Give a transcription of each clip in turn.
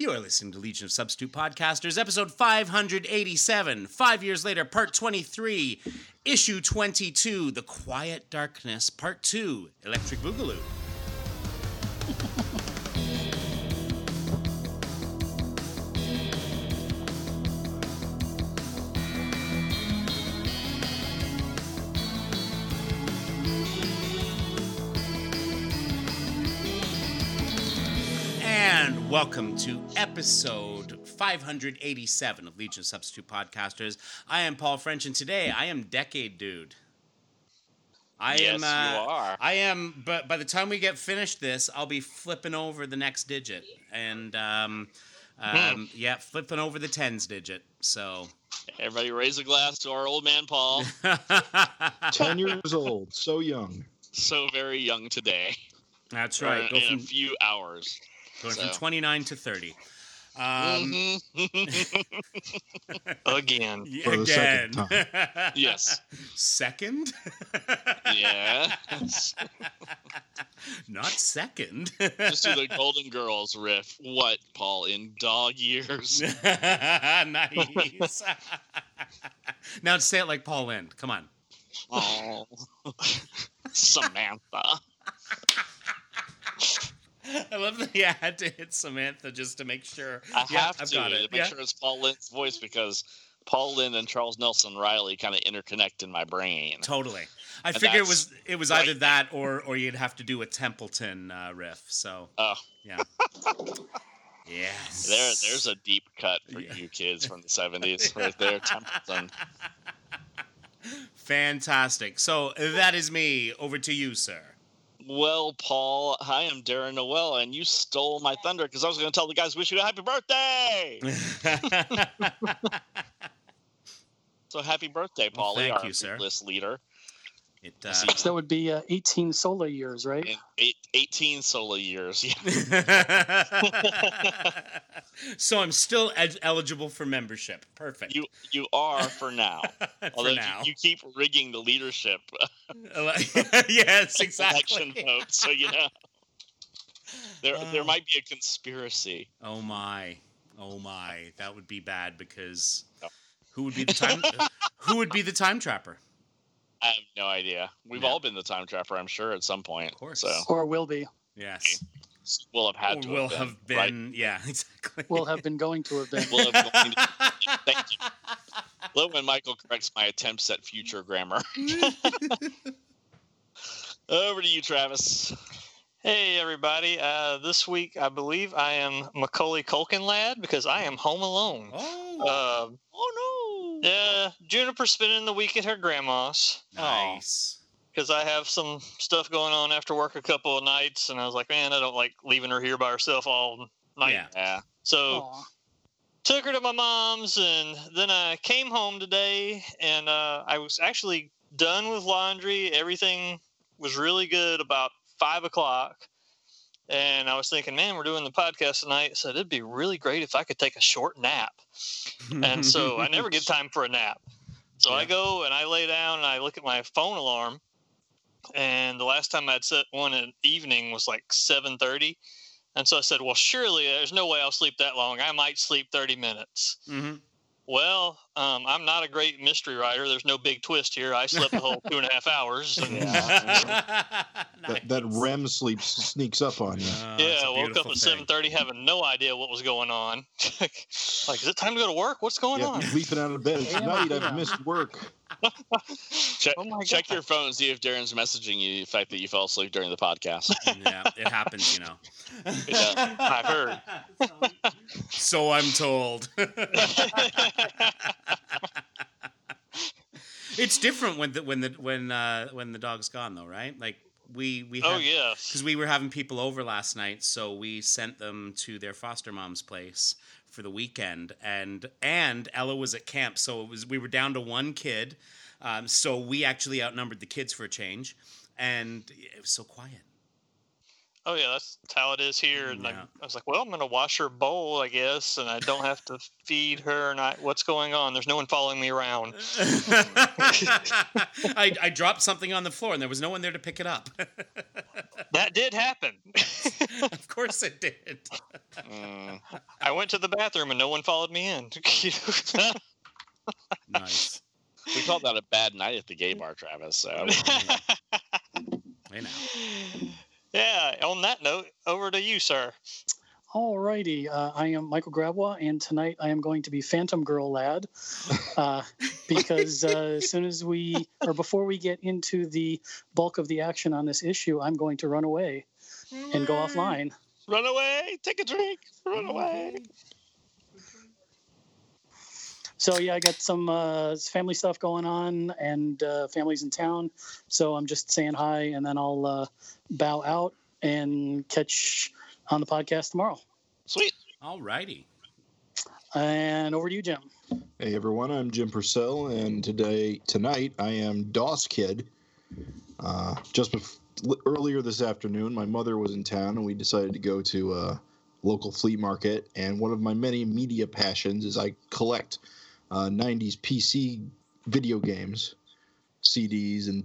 You are listening to Legion of Substitute Podcasters, episode 587. Five years later, part 23, issue 22, The Quiet Darkness, part 2, Electric Boogaloo. Welcome to episode 587 of Legion of Substitute Podcasters. I am Paul French, and today I am Decade Dude. I Yes, am. you uh, are. I am. But by the time we get finished this, I'll be flipping over the next digit, and um, Hmm. um, yeah, flipping over the tens digit. So Everybody raise a glass to our old man Paul. 10 years old, so young. so very young today. that's Or right. Go in from, a few hours. Going from 29 to 30. Um, Mhm. again. For the again. second yes. Second? Yeah. Not second. Just do the Golden Girls riff. What, Paul? In dog years? nice. now say it like Paul Lynde. Come on. Oh, Samantha. I love that you had to hit Samantha just to make sure. I yeah, have I've to, got to it. make Yeah. sure it's Paul Lynde's voice because Paul Lynde and Charles Nelson Reilly kind of interconnect in my brain. Totally. I And figure it was it was right. either that or or you'd have to do a Templeton uh, riff. So Oh, yeah. yes. there, there's a deep cut for Yeah. you kids from the 70s right there. Templeton. Fantastic. So that is me. Over to you, sir. Well, Paul, Hi, I am Darren Noel, and you stole my thunder because I was going to tell the guys wish you a happy birthday. So happy birthday, Well, Paulie, thank you, sir. list leader. It, uh, See. So that would be uh, 18 solar years, right? Eight, 18 solo years. Yeah. so I'm still ed- eligible for membership. Perfect. You you are for now. for Although you- now. You, keep rigging the leadership yes, election exactly. vote, so you know. There, there Oh. might be a conspiracy. Oh my, oh my, that would be bad because No. who would be the time? who would be the time trapper? I have no idea. We've Yeah. all been the time trapper, I'm sure, at some point. Of course. So Or will be. Yes, we'll have had or to will have have been. right? Yeah, exactly. Will have been going to have been. Will have going to- Thank you. Love when Michael corrects my attempts at future grammar. Over to you, Travis. Hey, everybody. Uh, this week, I believe I am Macaulay Culkin lad because I am home alone. oh, Uh, Oh yeah, Juniper spending the week at her grandma's nice. because I have some stuff going on after work a couple of nights, and I was like, man, I don't like leaving her here by herself all night. Yeah. Yeah. So took her to my mom's and then i came home today and uh, i was actually done with laundry everything was really good about five o'clock and i was thinking man we're doing the podcast tonight so it'd be really great if i could take a short nap. And so i never get time for a nap. So i go and i lay down and i look at my phone alarm and the last time i'd set one in the evening was like 7.30 and so i said well surely there's no way i'll sleep that long. I might sleep 30 minutes. Mhm. well um, i'm not a great mystery writer there's no big twist here i slept the whole two and a half hours and, That, that REM sleep sneaks up on you. Oh, yeah a i woke up beautiful at 7.30 having no idea what was going on like is it time to go to work what's going Yeah, on leaping out of bed. Tonight I've missed work. Check, Oh check your phone, see if Darren's messaging you the fact that you fell asleep during the podcast. yeah, it happens, you know. Yeah, I've heard. so I'm told. It's different when the when the when uh, when the dog's gone, though, right? Like we we oh have, yes because we were having people over last night, so we sent them to their foster mom's place for the weekend, and and Ella was at camp, so it was we were down to one kid, um, so we actually outnumbered the kids for a change, and it was so quiet. Oh yeah that's how it is here and I, Yeah. I was like well i'm gonna wash her bowl i guess and i don't have to feed her and I, what's going on there's no one following me around I, I dropped something on the floor and there was no one there to pick it up. that did happen of course it did. Mm. I went to the bathroom and no one followed me in. Nice. We called that a bad night at the gay bar, Travis. So Hey now. Yeah. On that note, over to you, sir. Alrighty, uh, I am Michael Grabwa, and tonight I am going to be Phantom Girl Lad, uh, because uh, as soon as we, or before we get into the bulk of the action on this issue, I'm going to run away and go offline. run away, take a drink, run away. So yeah, I got some uh, family stuff going on, and uh, families in town. So I'm just saying hi, and then I'll uh, bow out and catch on the podcast tomorrow. Sweet. All righty. And over to you, Jim. Hey everyone, I'm Jim Purcell, and today, tonight, I am Doss Kid. Uh, just bef- earlier this afternoon, my mother was in town, and we decided to go to a local flea market. And one of my many media passions is I collect uh, 90s PC video games, CDs, and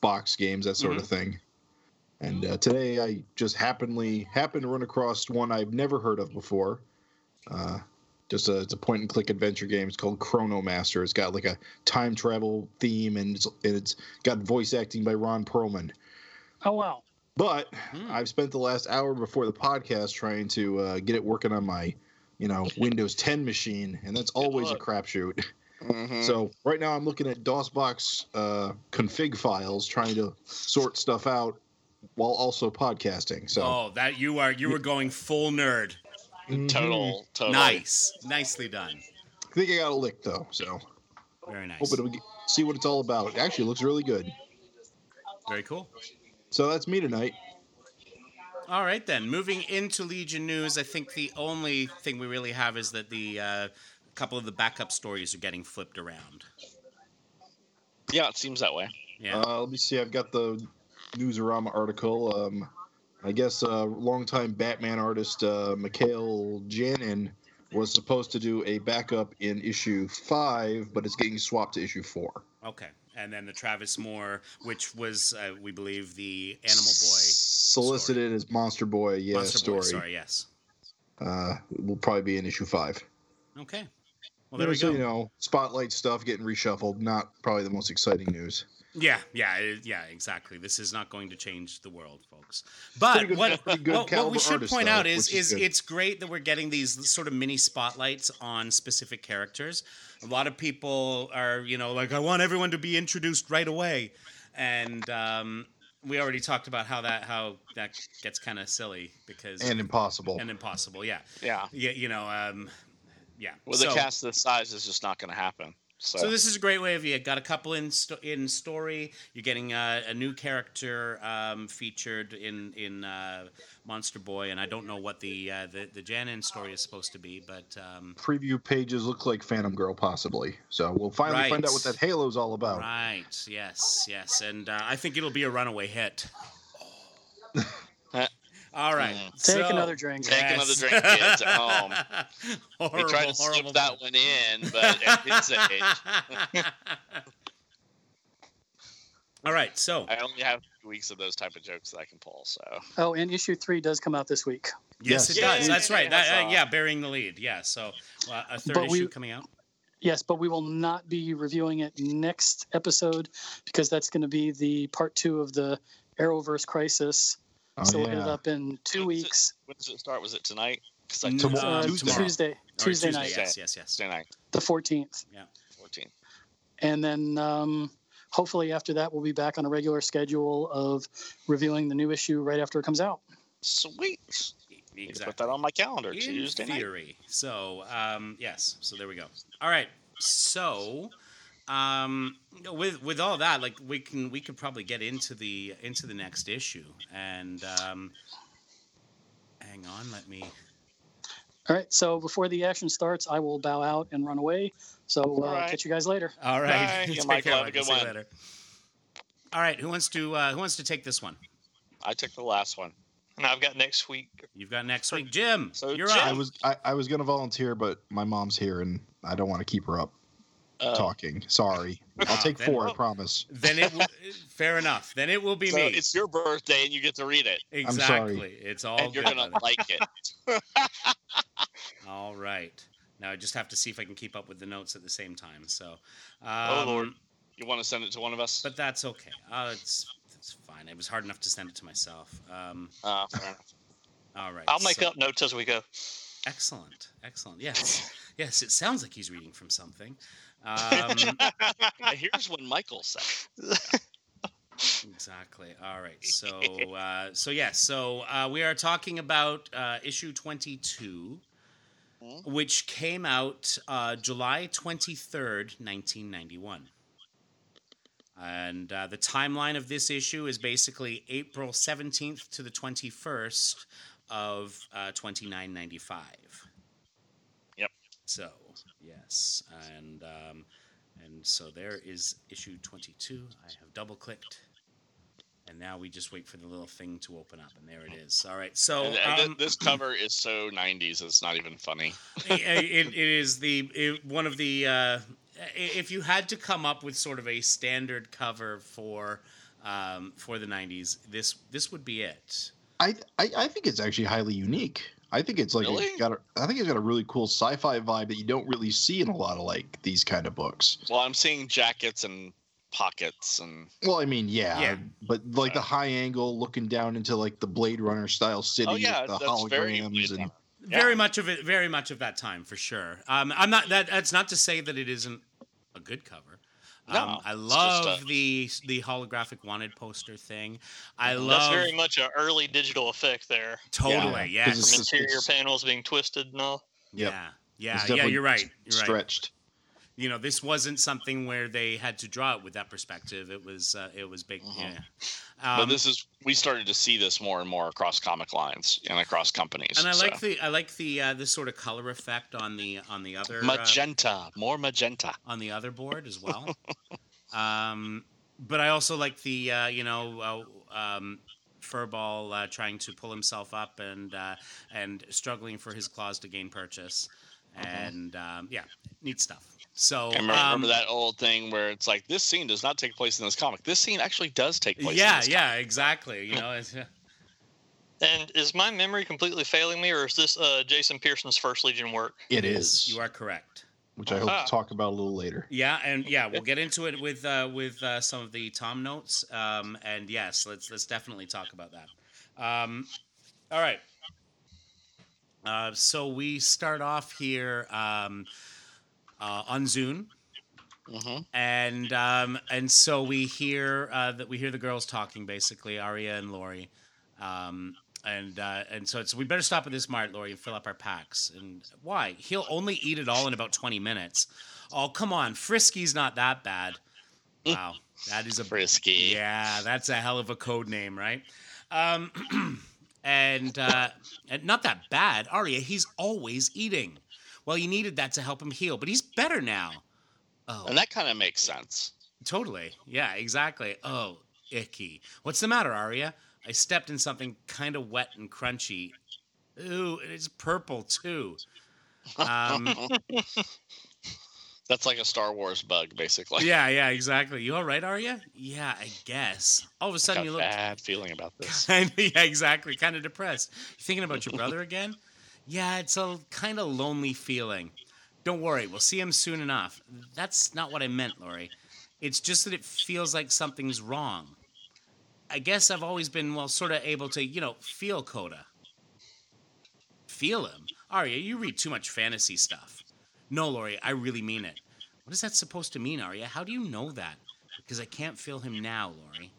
box games, that sort of thing. And uh, today, I just happenly happened to run across one I've never heard of before. Uh, just a, it's a point and click adventure game. It's called Chronomaster. It's got like a time travel theme and it's, and it's got voice acting by Ron Perlman. Oh wow. But Hmm. I've spent the last hour before the podcast trying to uh, get it working on my, you know, Windows 10 machine, and that's always a luck. crapshoot. Mhm. So right now I'm looking at DOSBox uh, config files, trying to sort stuff out while also podcasting. So Oh, that you are you were going full nerd. Mhm. Total, total. Nice. Nicely done. I think I got a lick though. So Very nice. hoping to get- see what it's all about. It actually looks really good. Very cool. So that's me tonight. All right then. Moving into Legion news, I think the only thing we really have is that the uh, couple of the backup stories are getting flipped around. Yeah, it seems that way. Yeah. Uh, let me see. I've got the Newsarama article. Um, I guess uh, longtime Batman artist uh, Mikel Janin was supposed to do a backup in issue five, but it's getting swapped to issue four. okay. And then the Travis Moore, which was uh, we believe the Animal Boy solicited as Monster Boy. Yeah, Monster story. Boy. Sorry. Yes. Uh, will probably be in issue five. Okay. Well, there we so go. you know, spotlight stuff getting reshuffled. Not probably the most exciting news. Yeah, yeah, yeah, exactly. This is not going to change the world, folks. But good- what, what, what we should point though, out is, is is it's great that we're getting these sort of mini spotlights on specific characters. A lot of people are, you know, like I want everyone to be introduced right away, and um, we already talked about how that how that gets kind of silly because And impossible. and impossible. Yeah, Yeah. yeah, you know, um, yeah. With So- a cast this size, it's just not going to happen. So, so this is a great way of you got a couple in sto- in story. You're getting uh, a new character um, featured in in uh, Monster Boy, and I don't know what the uh, the the Janin story is supposed to be, but um, Preview pages look like Phantom Girl, possibly. So we'll finally find out what that Halo's all about. right, yes, yes, and uh, I think it'll be a runaway hit. All right, Mm. Take so- another drink. Take another drink, kids, at home. horrible, we tried to slip horrible. that one in, but at his age, All right, so I only have two weeks of those type of jokes that I can pull. So Oh, and issue three does come out this week. yes, Yes. it does. Yay, That's right. That, uh, yeah, burying the lead. Yeah, so uh, a third But we- issue coming out. Yes, but we will not be reviewing it next episode because that's going to be the part two of the Arrowverse crisis. Oh, so we'll hit yeah. it up in two When is it- weeks. when does it start? Was it tonight? I No, Uh, Tuesday. Tuesday, Or Tuesday, Tuesday, night, Yes, yes, yes. Tuesday night, the 14th. 14. And then um, hopefully after that, we'll be back on a regular schedule of reviewing the new issue right after it comes out. Sweet. Need Exactly. put that on my calendar. In Tuesday night. theory. So, um, yes. So there we go. All right. So, um, with with all that, like we can we could probably get into the into the next issue. And um, hang on, let me. All right. So before the action starts, I will bow out and run away. So uh, All right. catch you guys later. All right. Bye. Take Yeah, Michael, care, have a good See you one. later. All right. Who wants to uh, Who wants to take this one? I took the last one. And I've got next week. You've got next week, Jim. So, you're Jim- I was I, I was gonna volunteer, but my mom's here and I don't want to keep her up. Uh, talking. Sorry. I'll take then- four. I promise. Then it will, fair enough. Then it will be so me. it's your birthday and you get to read it, exactly. sorry. It's all and you're good. gonna like it. All right. Now I just have to see if I can keep up with the notes at the same time. So, um, Oh, Lord. You want to send it to one of us? But that's okay. Uh, it's it's fine. It was hard enough to send it to myself. Um, Uh, all right. I'll make so- up notes as we go. Excellent. Excellent. Yes. Yes. It sounds like he's reading from something. Um, Here's what Michael said. exactly. All right. So, uh, so yes. So uh, we are talking about uh, issue twenty-two, Mhm. which came out uh, July twenty-third, nineteen ninety-one. And uh, the timeline of this issue is basically April 17th to the 21st of uh, 2995. Yep. So, yes. And um, and so there is issue 22. I have double clicked. And now we just wait for the little thing to open up, and there it is. All right. So And, uh, um, this cover is so 90s, it's not even funny. it, it, it is the it, one of the uh, if you had to come up with sort of a standard cover for um, for the 90s this this would be it I, I I think it's actually highly unique. I think it's like Really? it's got a, I think it's got a really cool sci-fi vibe that you don't really see in a lot of like these kind of books. Well, I'm seeing jackets and pockets and Well, I mean, yeah, Yeah. but like the high angle looking down into like the Blade Runner style city oh yeah, with the that's very holograms Blade and Runner. very much of it very much of that time for sure um, i'm not that that's not to say that it isn't a good cover um, No, I love the the holographic wanted poster thing. I That's love That's very much an early digital effect there. totally Yeah, 'cause yes. It's- From interior it's- panels being twisted and all. Yep. Yeah, yeah, yeah. You're right. You're right. stretched. You know this wasn't something where they had to draw it with that perspective it was uh, it was big Mhm. yeah but um, this is we started to see this more and more across comic lines and across companies. and i like the i like the uh, the sort of color effect on the on the other uh, magenta, more magenta. on the other board as well um but i also like the uh, you know uh, um furball uh, trying to pull himself up and uh, and struggling for his claws to gain purchase and um, yeah neat stuff so And remember, remember um, that old thing where it's like this scene does not take place in this comic. This scene actually does take place. in yeah this yeah exactly you know it's, And is my memory completely failing me, or is this uh, Jason Pearson's first Legion work? It is, you are correct which I hope Ah. to talk about a little later. Yeah, and yeah, we'll get into it with uh, with uh, some of the Tom notes. Um, and yes, let's let's definitely talk about that. Um, all right. Uh, so we start off here um, uh, on Zune, hmm and um, and so we hear uh, that we hear the girls talking basically, Aria and Lori. Um, and uh, and so it's we better stop at this mart, Lori, and fill up our packs. And why? He'll only eat it all in about twenty minutes. Oh, come on, Frisky's not that bad. Wow, that is a Frisky. yeah, that's a hell of a code name, right? Um, and uh, and not that bad, Aria. He's always eating. Well, you needed that to help him heal, but he's better now. Oh, And that kind of makes sense. Totally. Yeah, exactly. Oh, icky. What's the matter, Arya? I stepped in something kind of wet and crunchy. Ooh, it's purple too. Um, That's like a Star Wars bug, basically. yeah, yeah, exactly. You all right, Arya? Yeah, I guess. All of a sudden, you look bad feeling about this. kind of, yeah, exactly, kind of depressed. You thinking about your brother again? Yeah, it's a kind of lonely feeling. Don't worry, we'll see him soon enough. That's not what I meant, Lori. It's just that it feels like something's wrong. I guess I've always been, well, sort of able to, you know, feel Coda. Feel him? Arya, you read too much fantasy stuff. No, Lori, I really mean it. What is that supposed to mean, Arya? How do you know that? Because I can't feel him now, Lori.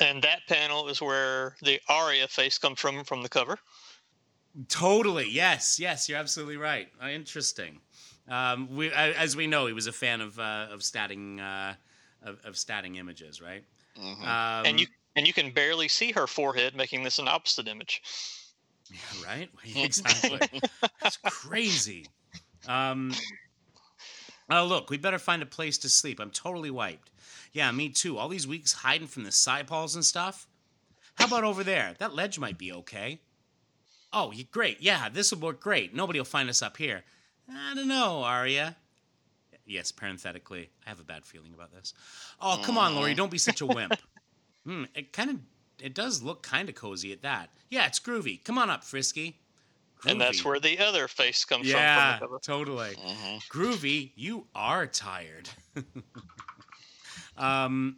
And that panel is where the Arya face comes from from the cover. Totally. Yes. Yes. You're absolutely right. Uh, interesting. Um, we, uh, as we know, he was a fan of uh, of statting uh, of, of statting images, right? Mhm. Um, and you and you can barely see her forehead, making this an opposite image. yeah, right? exactly. That's crazy. Um, oh, look, we better find a place to sleep. I'm totally wiped. Yeah, me too. All these weeks hiding from the Cypals and stuff. How about over there? That ledge might be okay. Oh, great. Yeah, this will work great. Nobody will find us up here. I don't know, Arya. Yes, parenthetically, I have a bad feeling about this. Oh, come on, Lori, don't be such a wimp. Hmm, it kind of, it does look kind of cozy at that. Yeah, it's groovy. Come on up, Frisky. And that's where the other face comes Yeah, from. cover. totally. Mhm. Groovy, you are tired. um,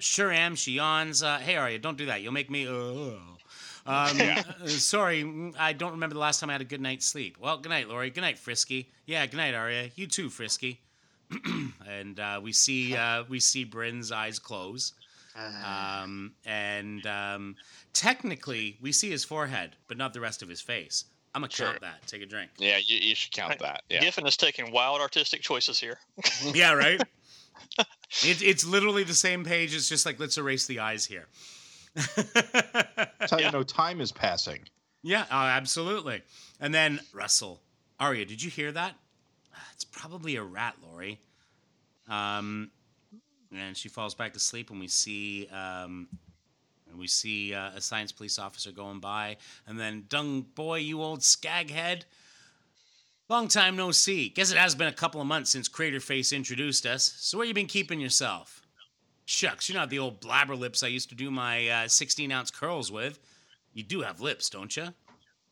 sure am. She yawns. Uh, hey, Arya, don't do that. You'll make me. Uh, um, uh, sorry, mm, I don't remember the last time I had a good night's sleep. Well, good night, Lori. Good night, Frisky. Yeah, good night, Arya. You too, Frisky. and uh, we see uh, we see Bryn's eyes close. Um, and um, technically, we see his forehead, but not the rest of his face. I'm gonna Sure. count that. Take a drink. Yeah, you, you should count that. Yeah. Giffen is taking wild artistic choices here. Yeah, right. it, it's literally the same page. It's just like let's erase the eyes here. That's how Yeah. you know time is passing. yeah, oh, absolutely. And then Russell, Arya, did you hear that? It's probably a rat, Lori. Um, and she falls back to sleep, and we see um, and we see uh, a science police officer going by, and then Dung boy, you old skaghead. Long time no see. Guess it has been a couple of months since Craterface introduced us. So where you been keeping yourself? Shucks, you're not the old blabber lips I used to do my uh, 16 ounce curls with. You do have lips, don't you?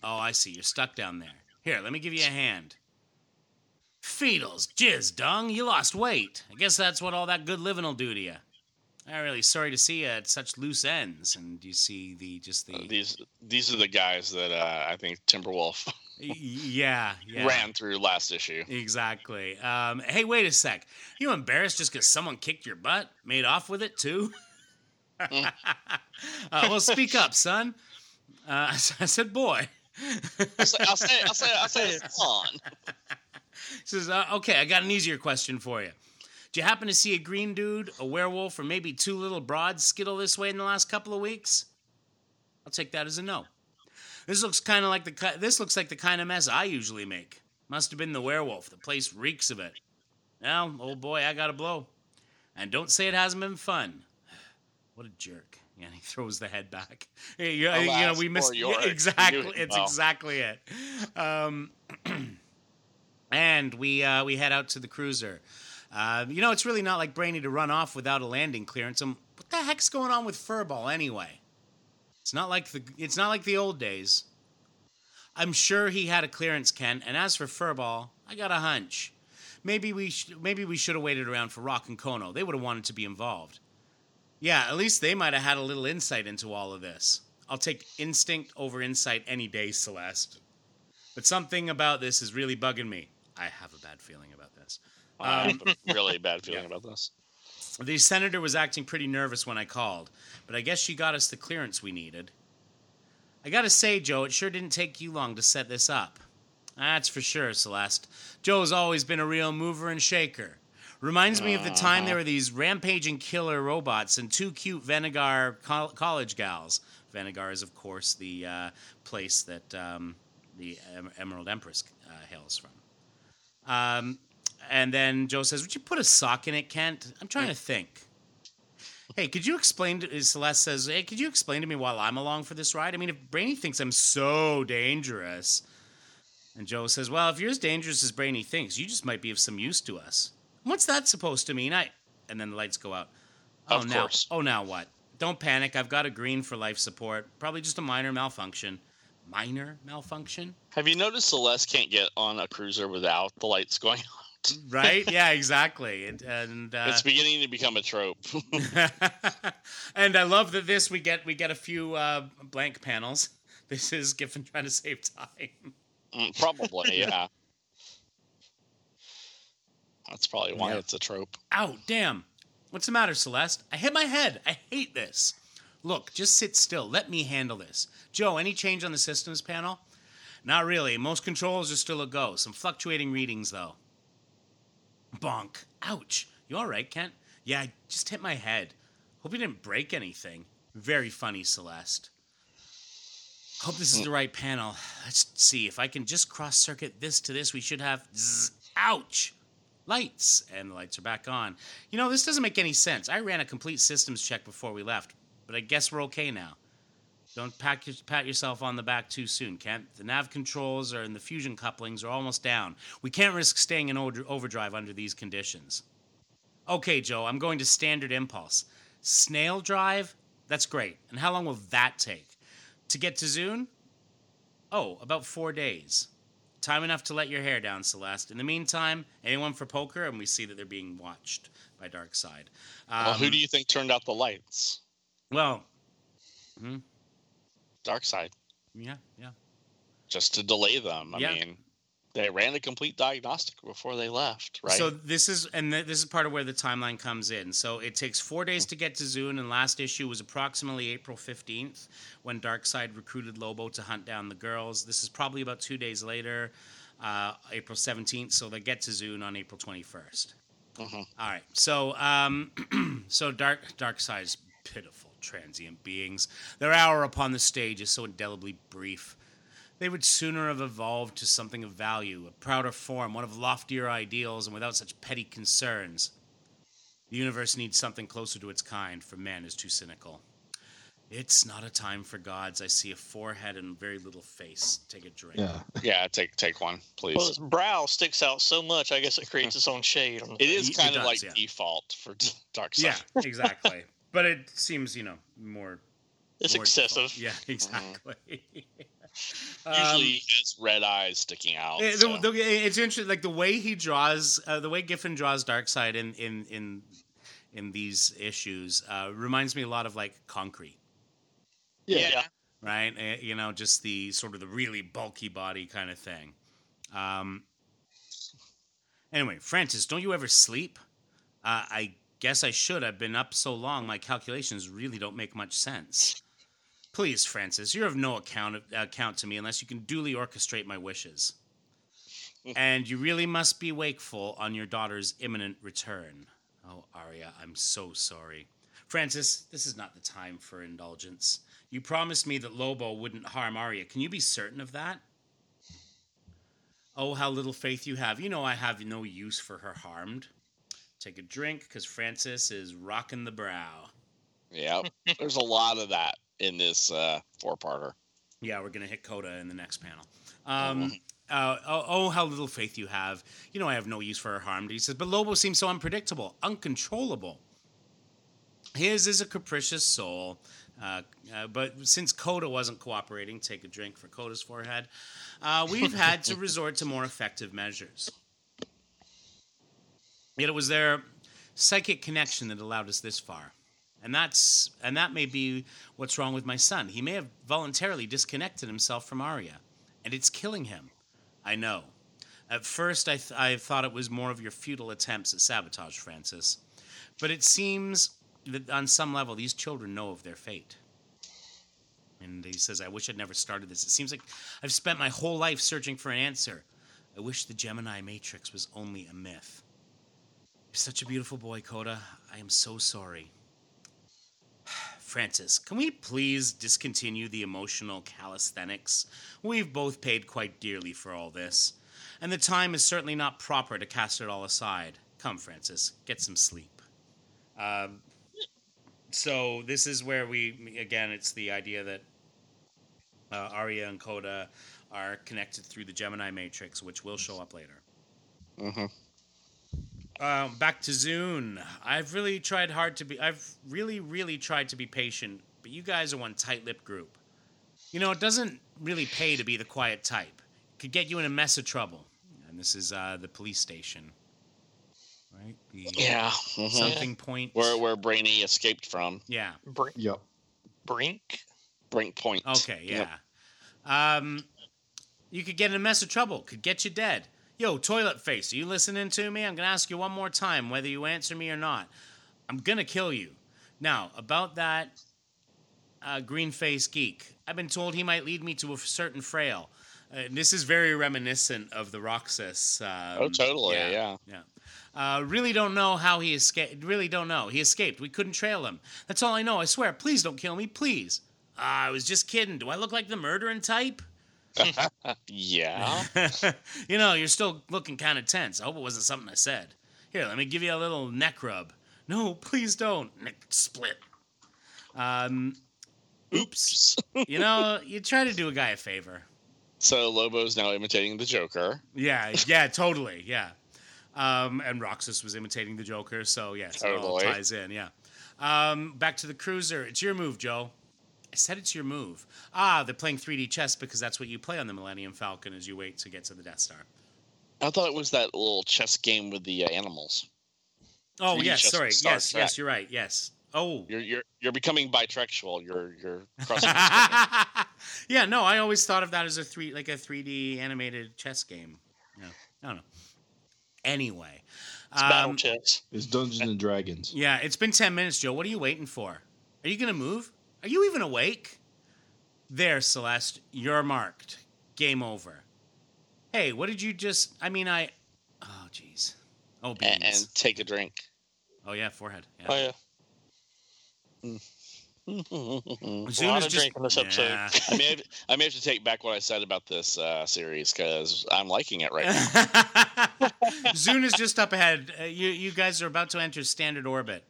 Oh, I see. You're stuck down there. Here, let me give you a hand. Feedles, jizz, dung, you lost weight. I guess that's what all that good living will do to you. I'm really sorry to see you at such loose ends. And you see the just the Uh, these these are the guys that uh, I think Timberwolf yeah, yeah. ran through last issue. Exactly. Um, hey, wait a sec. You embarrassed just because someone kicked your butt? Made off with it too? uh, well, speak up, son. Uh, I said, boy. I'll say I'll say I'll say, I'll say it's on. He says, uh, okay, I got an easier question for you. Do you happen to see a green dude, a werewolf, or maybe two little broads skittle this way in the last couple of weeks? I'll take that as a no. This looks kind of like the this looks like the kind of mess I usually make. Must have been the werewolf. The place reeks of it. Well, old boy, I got to blow. And don't say it hasn't been fun. What a jerk. Yeah, and he throws the head back. Hey, you, you know, we missed yeah, exactly. it It's well. exactly it. Um, and we uh, we head out to the cruiser. Uh, you know, it's really not like Brainy to run off without a landing clearance. Um, what the heck's going on with Furball anyway? It's not like the it's not like the old days. I'm sure he had a clearance, Ken. And as for Furball, I got a hunch. Maybe we sh- maybe we should have waited around for Rock and Kono. They would have wanted to be involved. Yeah, at least they might have had a little insight into all of this. I'll take instinct over insight any day, Celeste. But something about this is really bugging me. I have a bad feeling about this. I have a um, really bad feeling yeah. about this. The senator was acting pretty nervous when I called, but I guess she got us the clearance we needed. I gotta say, Joe, it sure didn't take you long to set this up. That's for sure, Celeste. Joe's always been a real mover and shaker. Reminds me of the time there were these rampaging killer robots and two cute Venegar col- college gals. Venegar is, of course, the uh, place that um, the em- Emerald Empress uh, hails from. Um, and then Joe says, "Would you put a sock in it, Kent?" I'm trying to think. Hey, could you explain to Celeste says, "Hey, could you explain to me while I'm along for this ride?" I mean, if Brainy thinks I'm so dangerous, and Joe says, "Well, if you're as dangerous as Brainy thinks, you just might be of some use to us." What's that supposed to mean? I and then the lights go out. Oh, Of now, course. oh, now what? Don't panic. I've got a green for life support. Probably just a minor malfunction. Minor malfunction? Have you noticed Celeste can't get on a cruiser without the lights going on? Right? yeah, exactly. And, and uh, it's beginning to become a trope. and I love that this we get we get a few uh, blank panels. This is Giffen trying to save time. Mm, Probably, yeah. That's probably why Yeah. it's a trope. Ow, damn. What's the matter, Celeste? I hit my head. I hate this. Look, just sit still. Let me handle this. Joe, any change on the systems panel? Not really. Most controls are still a go. Some fluctuating readings, though. Bonk. Ouch. You all right, Kent? Yeah, I just hit my head. Hope you didn't break anything. Very funny, Celeste. Hope this is the right panel. Let's see. If I can just cross circuit this to this, we should have. Zzz. Ouch! Lights. And the lights are back on. You know, this doesn't make any sense. I ran a complete systems check before we left, but I guess we're okay now. Don't your, pat yourself on the back too soon, Kent. The nav controls are and the fusion couplings are almost down. We can't risk staying in over- overdrive under these conditions. Okay, Joe, I'm going to standard impulse. Snail drive? That's great. And how long will that take? To get to Zune? Oh, about four days. Time enough to let your hair down, Celeste. In the meantime, anyone for poker, and we see that they're being watched by Darkseid. well, who Um, do you think turned out the lights? Well, hmm, Darkseid, yeah, yeah. just to delay them. I Yeah. mean, they ran a complete diagnostic before they left, right? So this is, and th- this is part of where the timeline comes in. So it takes four days to get to Zune, and last issue was approximately April fifteenth when Darkseid recruited Lobo to hunt down the girls. This is probably about two days later, uh, April seventeenth. So they get to Zune on April twenty Mhm. All right. So, um, so Dark Darkseid's pitiful transient beings. Their hour upon the stage is so indelibly brief. They would sooner have evolved to something of value, a prouder form, one of loftier ideals, and without such petty concerns. The universe needs something closer to its kind, for man is too cynical. It's not a time for gods. I see a forehead and very little face. Take a drink. Yeah. yeah, take take one, please. Well, his brow sticks out so much, I guess it creates its own shade. On the it is It kind of does, like yeah. default for Darkseid. Yeah, exactly. but it seems, you know, more. It's more excessive. default. Yeah, exactly. Usually Um, he has red eyes sticking out. Eh, the- so- the- it's interesting, like the way he draws, uh, the way Giffen draws Darkseid in in in in these issues uh, reminds me a lot of like Concrete, Yeah. Yeah. right? Eh, you know, just the sort of the really bulky body kind of thing. Um, anyway, Francis, don't you ever sleep? Uh, I guess I should. I've been up so long, my calculations really don't make much sense. Please, Francis, you're of no account account to me unless you can duly orchestrate my wishes. Mm. and you really must be wakeful on your daughter's imminent return. Oh, Aria, I'm so sorry. Francis, this is not the time for indulgence. You promised me that Lobo wouldn't harm Aria. Can you be certain of that? Oh, how little faith you have. You know I have no use for her harmed. Take a drink, because Francis is rocking the brow. yeah, there's a lot of that in this uh, four-parter. Yeah, we're gonna hit Coda in the next panel. Um, uh, oh, oh, how little faith you have! You know I have no use for her harm. He says, but Lobo seems so unpredictable, uncontrollable. His is a capricious soul, uh, uh, but since Coda wasn't cooperating, take a drink for Coda's forehead. Uh, we've had to resort to more effective measures. Yet it was their psychic connection that allowed us this far. And that's and that may be what's wrong with my son. He may have voluntarily disconnected himself from Arya, and it's killing him. I know. At first, I, th- I thought it was more of your futile attempts at sabotage, Francis. But it seems that on some level, these children know of their fate. And he says, I wish I'd never started this. It seems like I've spent my whole life searching for an answer. I wish the Gemini Matrix was only a myth. Such a beautiful boy, Coda. I am so sorry. Francis, can we please discontinue the emotional calisthenics? We've both paid quite dearly for all this, and the time is certainly not proper to cast it all aside. Come, Francis, get some sleep. Um, so this is where we again, it's the idea that uh, Arya and Coda are connected through the Gemini Matrix, which will show up later. hmm Um, back to Zune. I've really tried hard to be. I've really, really tried to be patient, but you guys are one tight-lipped group. You know, it doesn't really pay to be the quiet type. It could get you in a mess of trouble. And this is uh, the police station, right? The Yeah. mhm. Something point. Where where Brainy escaped from Yeah. Brink. Yep. Brink. Brink Point. Okay. Yep. Yeah. Um, you could get in a mess of trouble. Could get you dead. Yo, toilet face, are you listening to me? I'm gonna ask you one more time, whether you answer me or not. I'm gonna kill you. Now, about that uh, green face geek, I've been told he might lead me to a certain frail. Uh, this is very reminiscent of the Roxxas. Um, Oh, totally. Yeah. yeah. Uh, really don't know how he escaped. Really don't know. He escaped. We couldn't trail him. That's all I know. I swear. Please don't kill me. Please. Ah, I was just kidding. Do I look like the murdering type? Yeah. you know, you're still looking kind of tense. I hope it wasn't something I said. Here, let me give you a little neck rub. No, please don't. Neck split. Um, Oops. you know, you try to do a guy a favor. So Lobo's now imitating the Joker. Yeah, yeah, totally, yeah. Um, and Roxxas was imitating the Joker, so yes, it all Totally. ties in. Yeah. Um, back to the cruiser. It's your move, Joe. I said it's your move. Ah, they're playing 3D chess because that's what you play on the Millennium Falcon as you wait to get to the Death Star. I thought it was that little chess game with the uh, animals. Oh yes, sorry. Star Yes, Trek. yes, you're right. Yes. Oh. You're you're you're becoming bitexual. You're you're crossing. yeah, no, I always thought of that as a three like a 3D animated chess game. No, I don't know. Anyway, It's battle um, chess. It's Dungeons and Dragons. yeah, it's been 10 minutes, Joe. What are you waiting for? Are you going to move? Are you even awake? There, Celeste, you're marked. Game over. Hey, what did you just I mean, I Oh, jeez. Oh, beans. and, and take a drink. oh yeah, forehead. Yeah. Oh yeah, Zune a lot is of just- drinking this episode. Yeah. I may have, I may have to take back what I said about this uh, series because I'm liking it right now. Zune is just up ahead. Uh, you, you guys are about to enter standard orbit.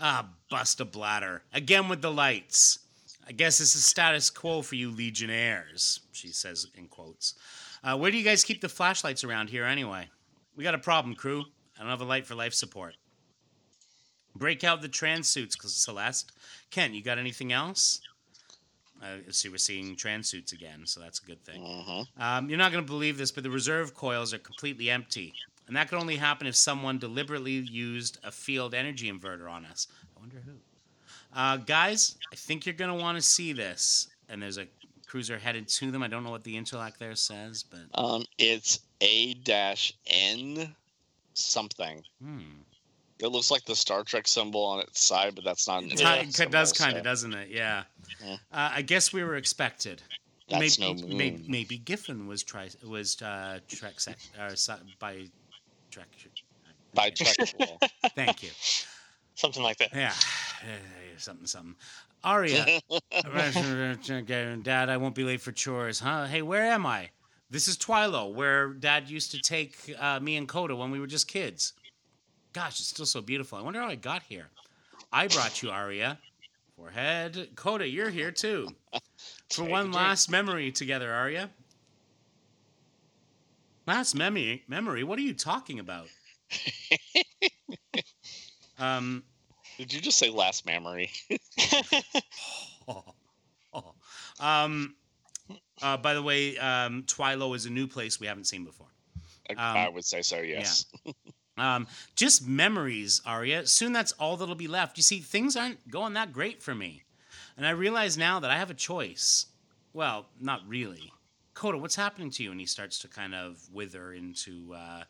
Ah, bust a bladder. Again with the lights. I guess it's a status quo for you legionnaires, she says in quotes. Uh, where do you guys keep the flashlights around here anyway? We got a problem, crew. I don't have a light for life support. Break out the trans suits, Celeste. Kent, you got anything else? Uh, see, we're seeing trans suits again, so that's a good thing. Mhm. Um, you're not going to believe this, but the reserve coils are completely empty. And that could only happen if someone deliberately used a field energy inverter on us. I wonder who. Uh, guys, I think you're going to want to see this. And there's a cruiser headed to them. I don't know what the interlock there says, but Um, it's A dash N something. hmm. It looks like the Star Trek symbol on its side, but that's not an It internet ki- does kind of, so doesn't it? Yeah. Yeah. Uh, I guess we were expected. That's maybe, no maybe, moon. maybe Giffen was tri- was uh, Trek sec- or by Trek. Bitexual. Thank you. Something like that. Yeah, something, something. Aria, Dad, I won't be late for chores, huh? Hey, where am I? This is Twilo, where Dad used to take uh, me and Coda when we were just kids. Gosh, it's still so beautiful. I wonder how I got here. I brought you, Aria. Forehead. Coda, you're here too. For one last memory together, Aria. Last memory? Memory? What are you talking about? um, Did you just say last memory? um, uh, by the way, um, Twilo is a new place we haven't seen before. I would say so. Yes. Um, just memories, Arya. Soon that's all that'll be left. You see, things aren't going that great for me. And I realize now that I have a choice. Well, not really. Coda, what's happening to you? And he starts to kind of wither into, uh,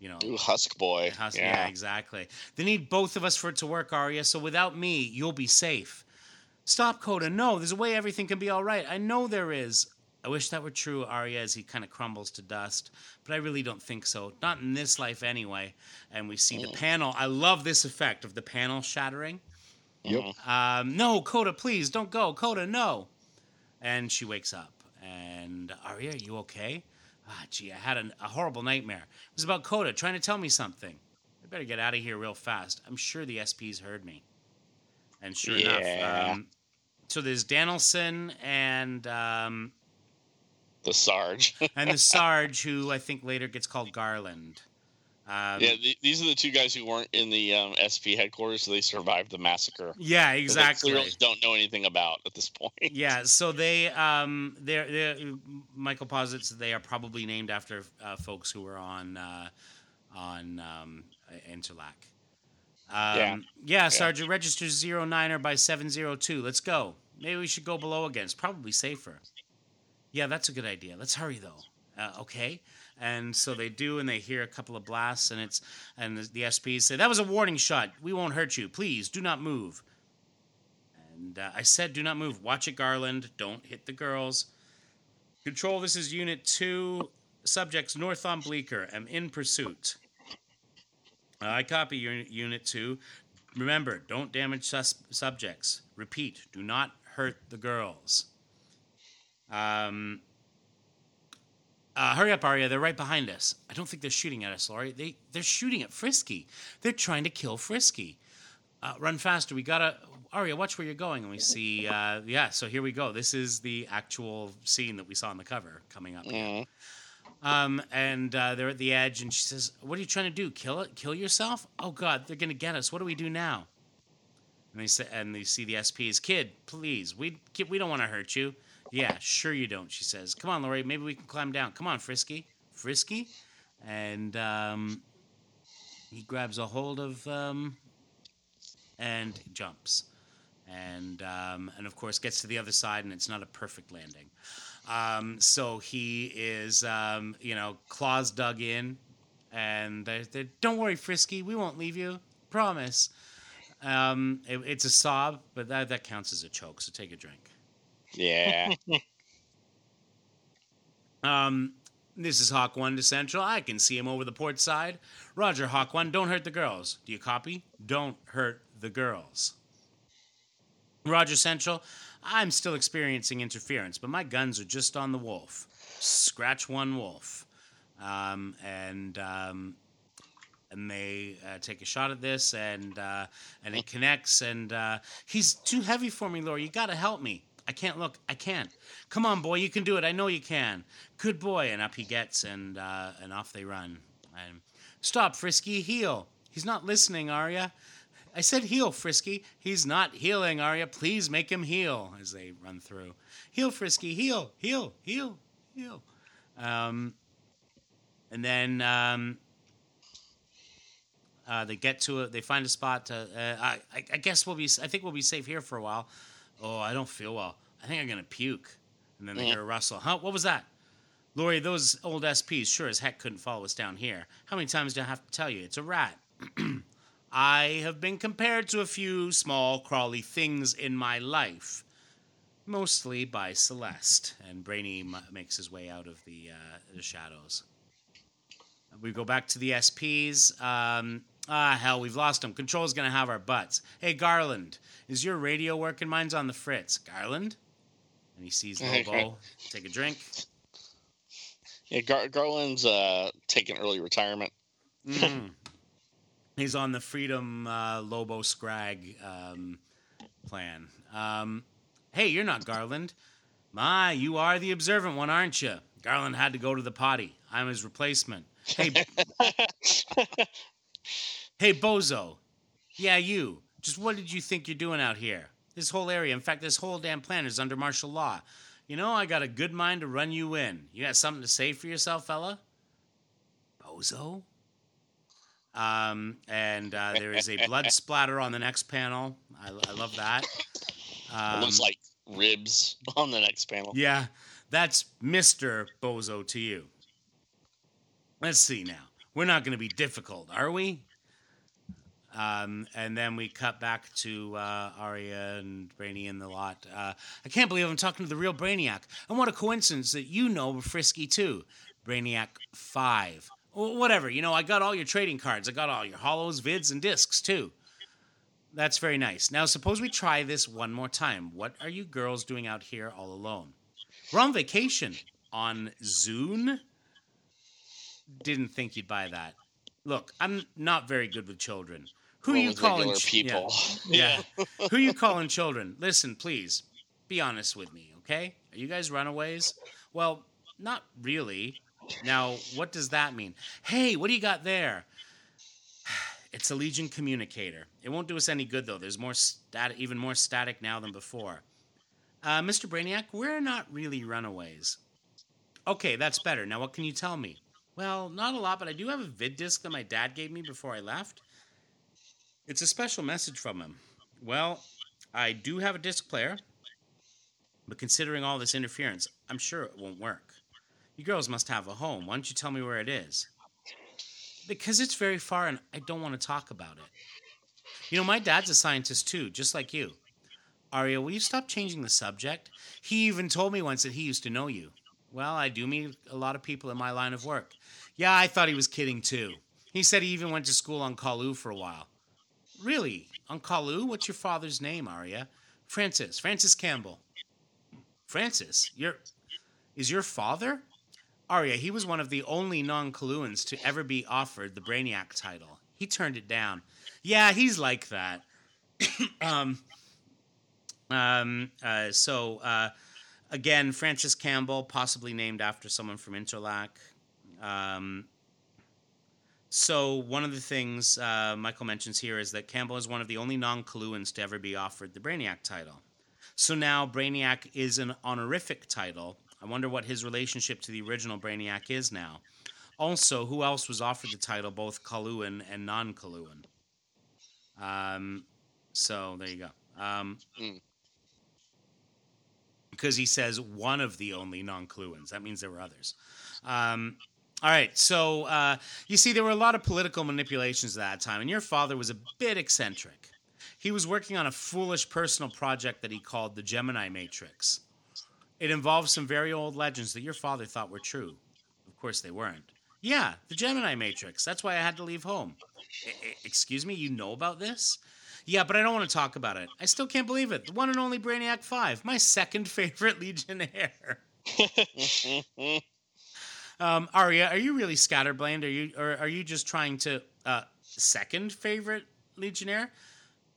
you know, Ooh, Husk boy. Hus- yeah. yeah. exactly. They need both of us for it to work, Arya. So without me, you'll be safe. Stop, Coda. No, there's a way everything can be all right. I know there is. I wish that were true, Arya, as he kind of crumbles to dust. But I really don't think so. Not in this life, anyway. And we see the panel. I love this effect of the panel shattering. Yep. Um, no, Coda, please don't go. Coda, no. And she wakes up. And Arya, are you okay? Ah, gee, I had an, a horrible nightmare. It was about Coda trying to tell me something. I better get out of here real fast. I'm sure the SPs heard me. And sure Yeah. enough, um, so there's Danielson and um, The Sarge. and the Sarge, who I think later gets called Garland. Um, yeah, th- these are the two guys who weren't in the um, SP headquarters, so they survived the massacre. yeah, that they exactly. clearly don't know anything about at this point. Yeah, so they um they're, they're Michael posits that they are probably named after uh, folks who were on uh, on um, Interlac. Um, Yeah. yeah, Sergeant registers zero niner by seven zero two. Let's go. Maybe we should go below again. It's probably safer. Yeah, that's a good idea. Let's hurry though. Uh, okay. And so they do, and they hear a couple of blasts, and it's and the, the SPs say that was a warning shot. We won't hurt you. Please do not move. And uh, I said, do not move. Watch it, Garland. Don't hit the girls. Control, this is Unit 2. Subjects north on Bleecker. Am in pursuit. Uh, I copy Unit, unit 2. Remember, don't damage sus- subjects. Repeat, do not hurt the girls. Um, uh, hurry up, Arya. They're right behind us. I don't think they're shooting at us, Laurie. They, they're shooting at Frisky. They're trying to kill Frisky. Uh, run faster. We gotta. Arya, watch where you're going. And we see, uh, yeah, so here we go. This is the actual scene that we saw on the cover coming up. Um, and uh, they're at the edge, and she says, "What are you trying to do? Kill it? Kill yourself? Oh God, they're gonna get us. What do we do now?" And they say, and they see the SPs. Kid, please, we, we don't want to hurt you. Yeah, sure you don't. She says, "Come on, Lori, maybe we can climb down. Come on, Frisky, Frisky," and um, he grabs a hold of um, and jumps, and um, and of course gets to the other side, and it's not a perfect landing. Um, so he is, um, you know, claws dug in, and they're, they're, don't worry, Frisky, we won't leave you, promise. Um, it- it's a sob, but that that counts as a choke. So take a drink. Yeah. Um, this is Hawk One to Central. I can see him over the port side. Roger, Hawk One, don't hurt the girls. Do you copy? Don't hurt the girls. Roger Central, I'm still experiencing interference, but my guns are just on the wolf. Scratch one wolf. Um, and um, and they uh, take a shot at this, and uh, and it connects. And uh, he's too heavy for me, Laura. You gotta help me. I can't look. I can't. Come on, boy. You can do it. I know you can. Good boy. And up he gets, and uh, and off they run. And stop, Frisky. Heel. He's not listening, Arya. I said heel, Frisky. He's not heeling, Arya. Please make him heel as they run through. Heel, Frisky. Heel. Heel. Heel. Heel. Um, and then um, uh, they get to it. They find a spot to. Uh, I I guess we'll be. I think we'll be safe here for a while. Oh, I don't feel well. I think I'm gonna puke. And then they Yeah. hear a rustle. Huh? What was that? Lori, those old SPs sure as heck couldn't follow us down here. How many times do I have to tell you? It's a rat. I have been compared to a few small, crawly things in my life, mostly by Celeste. And Brainy m- makes his way out of the, uh, the shadows. We go back to the SPs. Um, ah, hell, we've lost them. Control's gonna have our butts. Hey, Garland, is your radio working? Mine's on the fritz. Garland? And he sees Lobo. Take a drink. yeah. Gar- Garland's uh, taking early retirement. Mm. He's on the Freedom uh, Lobo Scrag um, plan. Um, hey, you're not Garland. My, you are the observant one, aren't you? Garland had to go to the potty. I'm his replacement. Hey, hey, Bozo. Yeah, you. Just what did you think you're doing out here? This whole area, in fact, this whole damn planet is under martial law. You know, I got a good mind to run you in. You got something to say for yourself, fella? Bozo? Um, and uh, there is a blood splatter on the next panel. I, I love that. It Um, looks like ribs on the next panel. yeah, that's Mr. Bozo to you. Let's see now. We're not going to be difficult, are we? Um, and then we cut back to uh, Arya and Brainy in the lot. Uh, I can't believe I'm talking to the real Brainiac. And what a coincidence that you know Frisky too. Brainiac 5. Wh- Whatever, you know, I got all your trading cards. I got all your hollows, vids, and discs too. That's very nice. Now, suppose we try this one more time. What are you girls doing out here all alone? We're on vacation on Zune. Didn't think you'd buy that. Look, I'm not very good with children. Who are you calling ch- people? Yeah. yeah. Who are you calling children? Listen, please, be honest with me, okay? Are you guys runaways? Well, not really. Now, what does that mean? Hey, what do you got there? It's a Legion communicator. It won't do us any good though. There's more static, even more static now than before. Uh, Mr. Brainiac, we're not really runaways. Okay, that's better. Now, what can you tell me? Well, not a lot, but I do have a vid disc that my dad gave me before I left. It's a special message from him. Well, I do have a disc player, but considering all this interference, I'm sure it won't work. You girls must have a home. Why don't you tell me where it is? Because it's very far and I don't want to talk about it. You know, my dad's a scientist too, just like you. Arya, will you stop changing the subject? He even told me once that he used to know you. Well, I do meet a lot of people in my line of work. Yeah, I thought he was kidding too. He said he even went to school on Colu for a while. Really? On Colu? What's your father's name, Arya? Francis. Francis Campbell. Francis? Your is your father? Arya, he was one of the only non-Coluans to ever be offered the Brainiac title. He turned it down. Yeah, he's like that. um, Um, uh, so uh, again, Francis Campbell, possibly named after someone from Interlac. Um, so one of the things uh, Michael mentions here is that Campbell is one of the only non-Coluans to ever be offered the Brainiac title. So now Brainiac is an honorific title. I wonder what his relationship to the original Brainiac is now. Also, who else was offered the title, both Coluan and non-Coluan? Um, so there you go. Um, Mm. Because he says one of the only non-Coluans. That means there were others. Um, all right, so uh, you see, there were a lot of political manipulations at that time, and your father was a bit eccentric. He was working on a foolish personal project that he called the Gemini Matrix. It involved some very old legends that your father thought were true. Of course, they weren't. Yeah, the Gemini Matrix. That's why I had to leave home. E- excuse me, you know about this? Yeah, but I don't want to talk about it. I still can't believe it. The one and only Brainiac 5, my second favorite Legionnaire. Um, Arya, are you really scatterbrained? Are you, or are you just trying to uh, second favorite Legionnaire?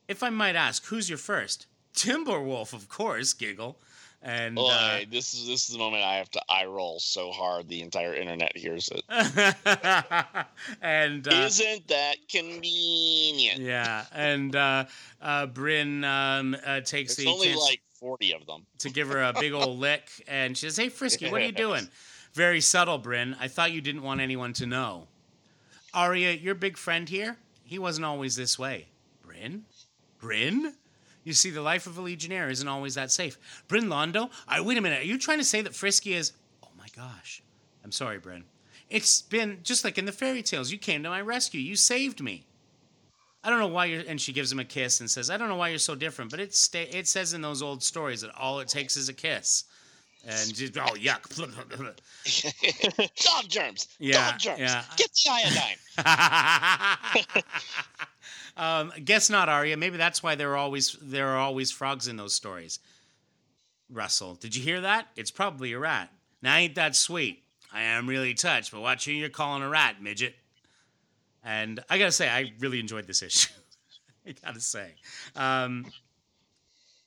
If I might ask, who's your first? Timberwolf, of course. Giggle, and Boy, uh, this is this is the moment I have to eye roll so hard the entire internet hears it. and uh, Isn't that convenient? yeah, and uh, uh, Brin um, uh, takes the only like forty of them. to give her a big old lick, and she says, "Hey, Frisky, what are you doing?" Very subtle, Brin. I thought you didn't want anyone to know. Arya, your big friend here, he wasn't always this way. Brin? Brin? You see, the life of a Legionnaire isn't always that safe. Brin Londo? I wait a minute. Are you trying to say that Frisky is? Oh my gosh. I'm sorry, Brin. It's been just like in the fairy tales. You came to my rescue. You saved me. I don't know why you're. And she gives him a kiss and says, "I don't know why you're so different, but it sta- it says in those old stories that all it takes is a kiss." And just, oh yuck. Dog germs. Yeah, Dog germs. yeah. Get the iodine. um, guess not, Arya. Maybe that's why there are always there are always frogs in those stories. Russell, did you hear that? It's probably a rat. Now ain't that sweet? I am really touched, but watch who you're calling a rat, midget. And I gotta say, I really enjoyed this issue. I gotta say. Um,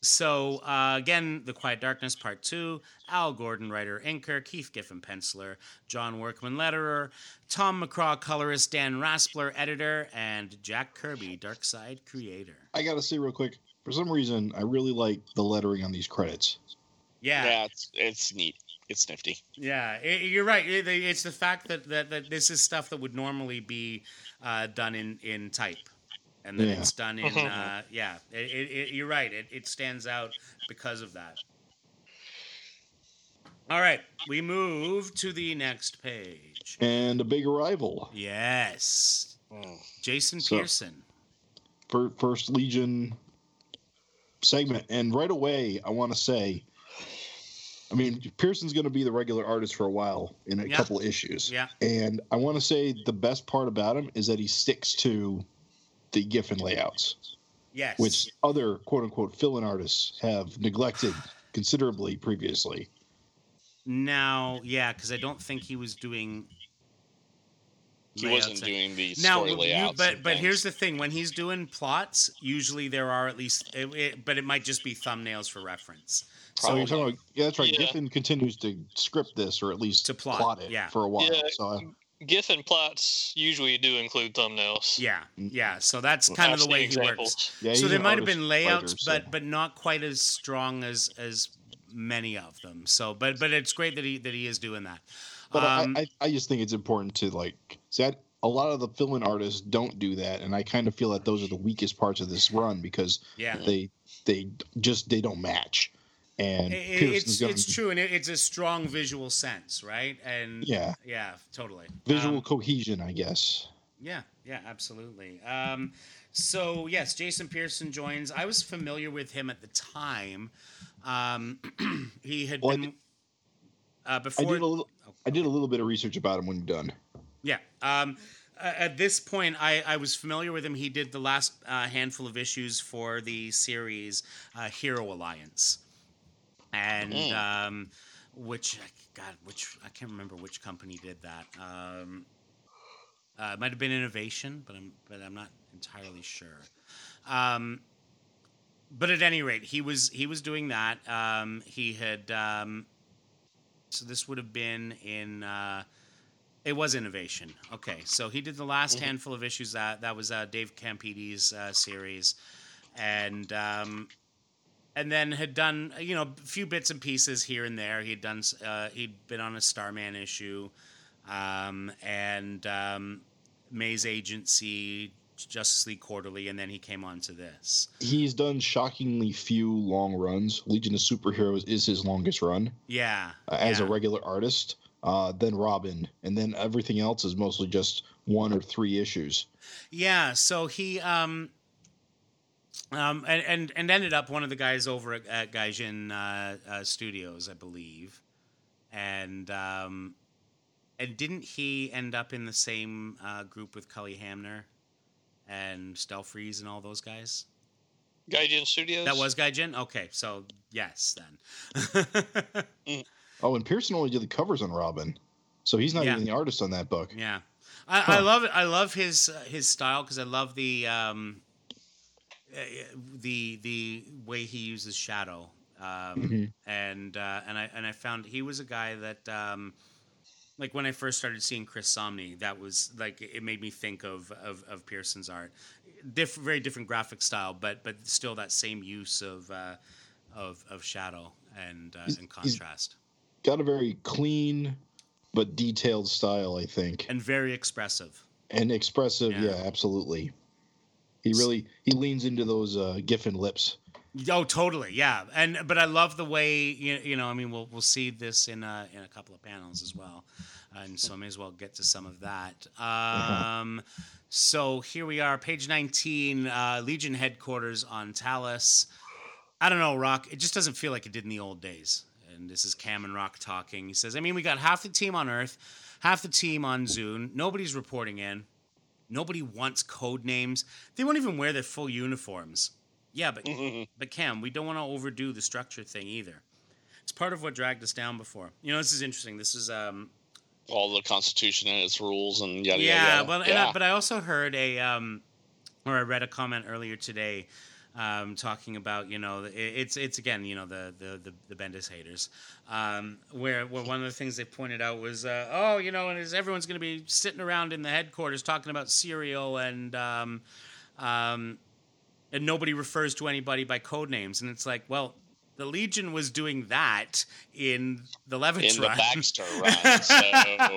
so uh, again, The Quiet Darkness Part Two. Al Gordon, writer, inker. Keith Giffen, penciler. John Workman, letterer. Tom McCraw, colorist. Dan Raspler, editor, and Jack Kirby, Darkseid creator. I gotta say real quick. For some reason, I really like the lettering on these credits. Yeah, Yeah, it's it's neat. It's nifty. yeah, i- you're right. It- It's the fact that, that, that this is stuff that would normally be uh, done in, in type, and then Yeah. it's done in uh, yeah. It, it, it, you're right. It, it stands out because of that. All right, we move to the next page. And a big arrival. Yes, Mm. Jason So- Pearson. for first Legion segment. And right away, I want to say, I mean, Pearson's going to be the regular artist for a while in a Yeah. couple issues. Yeah, And I want to say the best part about him is that he sticks to the Giffen layouts, yes. which other quote unquote fill in artists have neglected considerably previously. now, yeah, because I don't think he was doing. He wasn't and- doing the now story you, layouts. but but here's the thing when he's doing plots usually there are at least it, it- but it might just be thumbnails for reference So oh, you're talking about, yeah, that's right. Yeah. Giffen continues to script this or at least To plot, it yeah. for a while. Yeah. So I, Giffen plots usually do include thumbnails. yeah yeah so that's kind of I've the way seen he works. yeah, so there might have been layouts writer, so- but but not quite as strong as as many of them. So but but it's great that he that he is doing that. But um, I, I, I just think it's important to like see a lot of the fill-in artists don't do that, and I kind of feel that those are the weakest parts of this run because yeah. they they just they don't match. And It- it's it's true and it, it's a strong visual sense right and Yeah. yeah totally visual Um, cohesion, I guess. Yeah, yeah, absolutely. Um, so yes, Jason Pearson joins. I was familiar with him at the time. Um, he had Well, I been did- uh, I before. did a little I did a little bit of research about him when you're done. Yeah. Um, uh, at this point, I, I was familiar with him. He did the last uh, handful of issues for the series uh, Hero Alliance, and Mm. um, which God, which I can't remember which company did that. Um, uh, it might have been Innovation, but I'm but I'm not entirely sure. Um, but at any rate, he was he was doing that. Um, he had um, so this would have been in uh, it was innovation. Okay, so he did the last Mhm. handful of issues that that was uh, Dave Campiti's uh, series, and um, and then had done you know a few bits and pieces here and there. He'd done uh, he'd been on a Starman issue, um, and um, Maze Agency, Justice League Quarterly, and then he came on to this. He's done shockingly few long runs. Legion of Superheroes is his longest run Yeah, uh, as a regular artist. Uh, then Robin, and then everything else is mostly just one or three issues. Yeah, so he um um and and, and ended up one of the guys over at, at Gaijin uh, uh, Studios, I believe, and um and didn't he end up in the same uh, group with Cully Hamner and Stelfreeze and all those guys? Gaijin Studios. That was Gaijin. Okay, so yes, then. Oh, and Pearson only did the covers on Robin, so he's not Yeah. even the artist on that book. Yeah, I, I love it. I love his uh, his style because I love the um, the the way he uses shadow. Um, Mhm. and uh, and I and I found he was a guy that um, like when I first started seeing Chris Samnee, that was like it made me think of of, of Pearson's art. Diff- very different graphic style, but but still that same use of uh, of of shadow and uh, He's- and he's- contrast, Got a very clean but detailed style, I think, and very expressive. and expressive. Yeah. Yeah, absolutely. He really he leans into those uh, Giffen lips. Oh, totally, yeah. And but I love the way you, you know. I mean, we'll we'll see this in a, in a couple of panels as well, and so I may as well get to some of that. Um, so here we are, page nineteen, uh, Legion headquarters on Talus. I don't know, Rock. It just doesn't feel like it did in the old days. And this is Cam and Rock talking. He says, "I mean, we got half the team on Earth, half the team on Zune. Nobody's reporting in. Nobody wants code names. They won't even wear their full uniforms." Yeah, but but Cam, we don't want to overdo the structure thing either. It's part of what dragged us down before. You know, this is interesting. This is um All the Constitution and its rules and yada yeah, yada. yada. well, and I, but I also heard a um or I read a comment earlier today um, talking about you know it's it's again you know the the the, the Bendis haters um, where where one of the things they pointed out was uh, oh you know and is everyone's going to be sitting around in the headquarters talking about cereal and um, um, and nobody refers to anybody by code names and it's like well the Legion was doing that in the Levitz in the run. Baxter run. So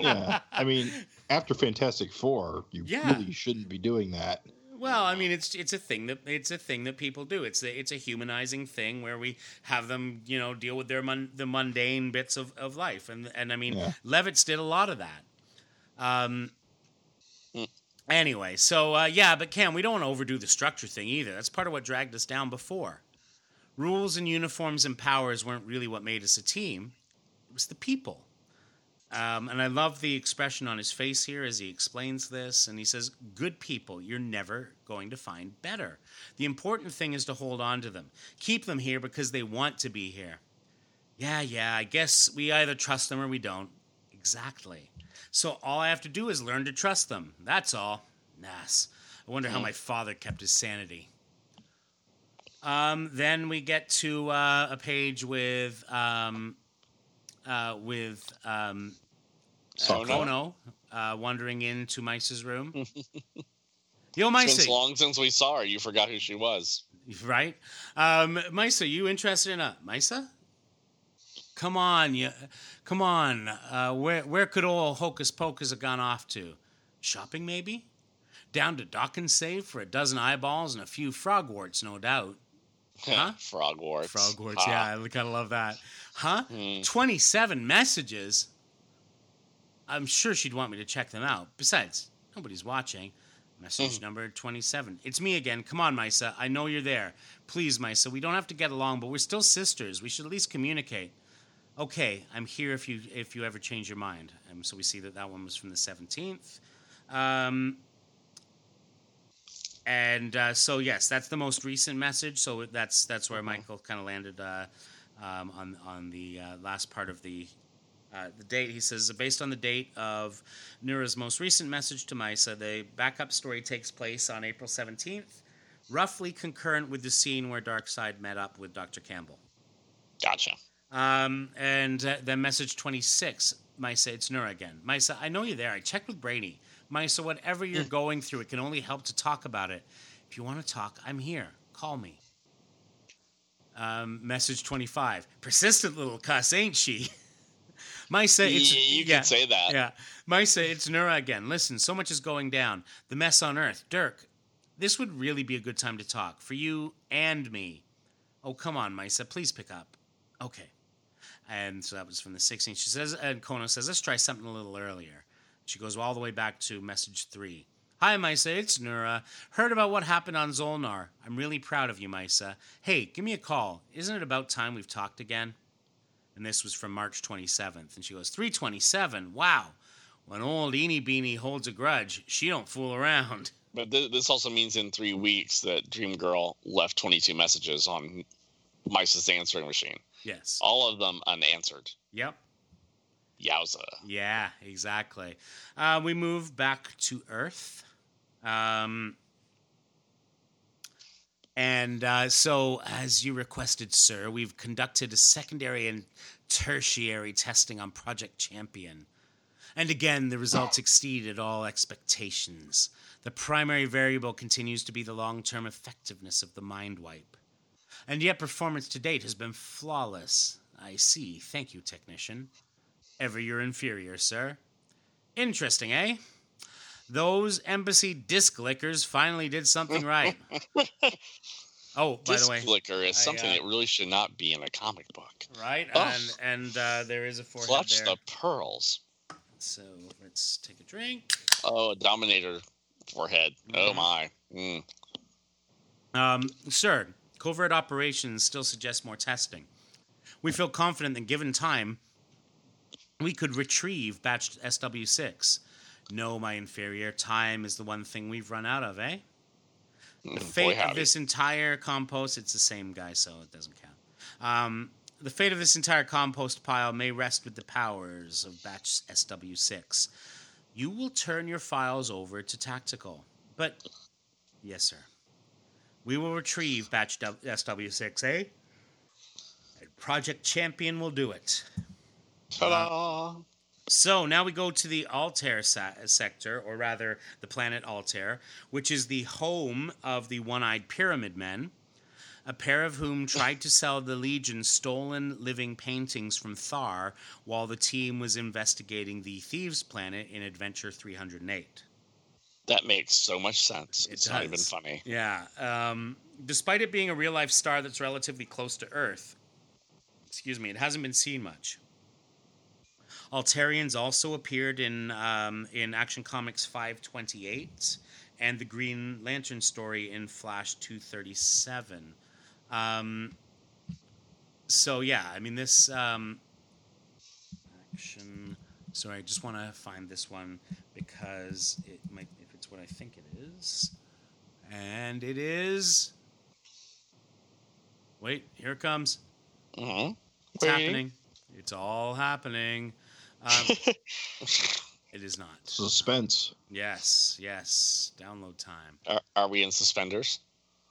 Yeah, I mean, after Fantastic Four, you Yeah. really shouldn't be doing that. Well, I mean, it's it's a thing that it's a thing that people do. It's a, it's a humanizing thing where we have them, you know, deal with their mun- the mundane bits of, of life, and and I mean, Yeah. Levitz did a lot of that. Um. Hmm. Anyway, so uh, yeah, but Cam, we don't want to overdo the structure thing either. That's part of what dragged us down before. Rules and uniforms and powers weren't really what made us a team. It was the people. Um, and I love the expression on his face here as he explains this. And he says, Good people, you're never going to find better. The important thing is to hold on to them. Keep them here because they want to be here. Yeah, yeah, I guess we either trust them or we don't. Exactly. So all I have to do is learn to trust them. That's all. Nas. I wonder how my father kept his sanity. Um, then we get to uh, a page with um, uh, with um, uh, Kono? Kono uh, wandering into Mice's room. Yo, It's Mice, been long since we saw her. You forgot who she was. right? Um, Mysa, you interested in a Mysa? Come on, you, come on. Uh, where where could all Hocus Pocus have gone off to? Shopping, maybe? Down to Dock and Save for a dozen eyeballs and a few frogwarts, no doubt. Huh? Frogwarts. Frogwarts, Ha. yeah, I kind of love that. Huh? Hmm. 27 messages? I'm sure she'd want me to check them out. Besides, nobody's watching. Message number 27. It's me again. Come on, Mysa. I know you're there. Please, Mysa. We don't have to get along, but we're still sisters. We should at least communicate. Okay, I'm here if you if you ever change your mind. Um, so we see that that one was from the 17th. Um, and uh, so yes, that's the most recent message. So that's that's where Michael kind of landed uh, um, on on the uh, last part of the uh, the date. He says based on the date of Nura's most recent message to Mysa, the backup story takes place on April seventeenth. roughly concurrent with the scene where Darkseid met up with Dr. Campbell. Gotcha. Um, and uh, then message 26, Mysa, it's Nura again. Mysa, I know you're there. I checked with Brady. Mysa, whatever you're going through, it can only help to talk about it. If you want to talk, I'm here. Call me. Um, message 25, persistent little cuss, ain't she? Mysa, it's. Y- you yeah, can say that. Yeah. Mysa, it's Nura again. Listen, so much is going down. The mess on Earth. Dirk, this would really be a good time to talk for you and me. Oh, come on, Mysa, please pick up. Okay. And so that was from the 16th. She says, and Kono says, let's try something a little earlier. She goes all the way back to message three. Hi, Mysa, it's Nura. Heard about what happened on Zolnar. I'm really proud of you, Mysa. Hey, give me a call. Isn't it about time we've talked again? And this was from March 27th. And she goes, 327? Wow. When old Eenie Beanie holds a grudge, she don't fool around. But th- this also means in three weeks that Dream Girl left 22 messages on Mice's answering machine. Yes. All of them unanswered. Yep. Yowza. Yeah, exactly. Uh, we move back to Earth. Um, and uh, so, as you requested, sir, we've conducted a secondary and tertiary testing on Project Champion. And again, the results exceeded all expectations. The primary variable continues to be the long term effectiveness of the mind wipe. And yet, performance to date has been flawless. I see. Thank you, technician. Ever your inferior, sir. Interesting, eh? Those embassy disc lickers finally did something right. oh, by Disc the way, flicker is I, something uh, that really should not be in a comic book. right? Oh. And and uh, there is a forehead Clutch there. the pearls. So let's take a drink. Oh, a Dominator forehead. Oh Mhm. my. Mm. Um, sir, covert operations still suggest more testing. We feel confident that given time, we could retrieve batch SW6. No, my inferior, time is the one thing we've run out of, eh? The Mm, Boy, fate of this entire compost, it's the same guy, so it doesn't count. Um, the fate of this entire compost pile may rest with the powers of batch SW6. You will turn your files over to Tactical. But, yes, sir. We will retrieve batch SW6, eh? And Project Champion will do it. Ta-da! So now we go to the Altair sa- sector, or rather the planet Altair, which is the home of the one eyed Pyramid Men, a pair of whom tried to sell the Legion stolen living paintings from Thar while the team was investigating the Thieves Planet in Adventure 308. That makes so much sense. It it's not even funny. Yeah. Um, despite it being a real life star that's relatively close to Earth, excuse me, it hasn't been seen much. Altarians also appeared in um, in Action Comics 528 and the Green Lantern story in Flash 237. Um, so yeah, I mean this um, action. Sorry, I just want to find this one because it might, if it's what I think it is, and it is. Wait, here it comes. hmm It's happening. It's all happening. Um, it is not. Suspense. Yes, yes. Download time. Are, are we in suspenders?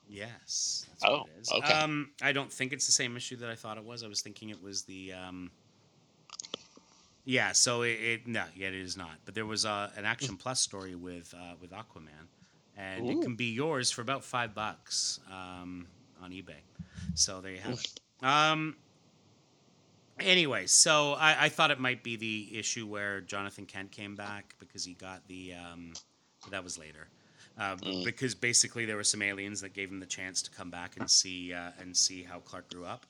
Yes. That's Oh, what it is. okay. Um, I don't think it's the same issue that I thought it was. I was thinking it was the. Um, yeah, so it, it no, yeah, it is not. But there was uh, an Action Plus story with uh, with Aquaman, and it can be yours for about five bucks um, on eBay. So there you have it. Um, anyway, so I, I thought it might be the issue where Jonathan Kent came back because he got the. Um, that was later. Uh, Mm. Because basically there were some aliens that gave him the chance to come back and see uh, and see how Clark grew up.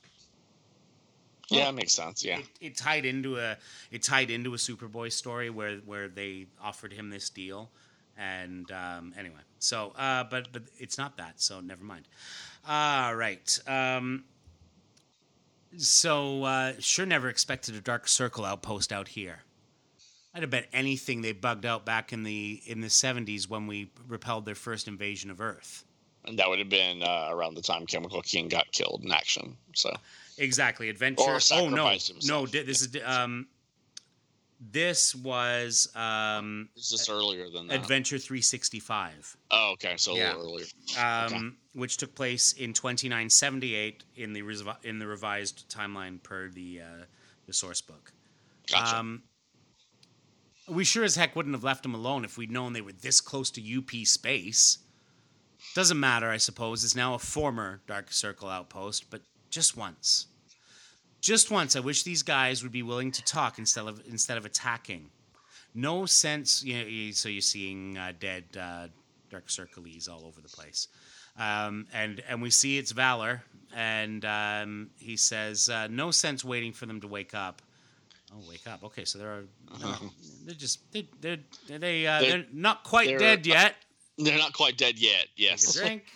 Yeah, it makes sense. Yeah. It, it tied into a it tied into a Superboy story where where they offered him this deal, and um, anyway, so uh, but but it's not that, so never mind. All right. Um, so uh, sure, never expected a Dark Circle outpost out here. I'd have bet anything they bugged out back in the in the seventies when we repelled their first invasion of Earth. And that would have been uh, around the time Chemical King got killed in action. So Exactly, adventure. Or oh no, no, himself. di- this is um, This was um, Is this earlier than that? Adventure 365, oh, okay. So a little earlier. um, which took place in 2978 in the in the revised timeline per the uh, the source book. Gotcha. Um, we sure as heck wouldn't have left them alone if we'd known they were this close to UP space. Doesn't matter, I suppose. It's now a former Dark Circle outpost, but just once. Just once, I wish these guys would be willing to talk instead of instead of attacking. No sense. You know, so you're seeing uh, dead uh, Dark Circles all over the place, um, and and we see it's Valor, and um, he says, uh, "No sense waiting for them to wake up." Oh, wake up. Okay, so they're they're just they they're they uh, They're- they're, not quite they're, dead yet. They're not quite dead yet. Yes. drink.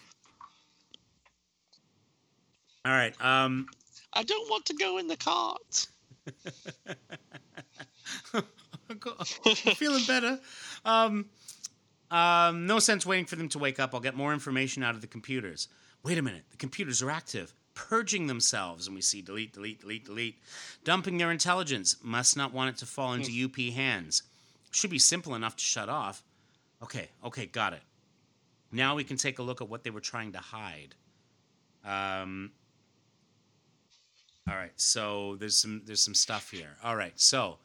All right. Um, I don't want to go in the cart. I'm feeling better. Um, um, no sense waiting for them to wake up. I'll get more information out of the computers. Wait a minute. The computers are active, purging themselves, and we see delete, delete, delete, delete, dumping their intelligence. Must not want it to fall into UP hands. Should be simple enough to shut off. Okay, okay, got it. Now we can take a look at what they were trying to hide. Um, all right, so there's some there's some stuff here. All right, so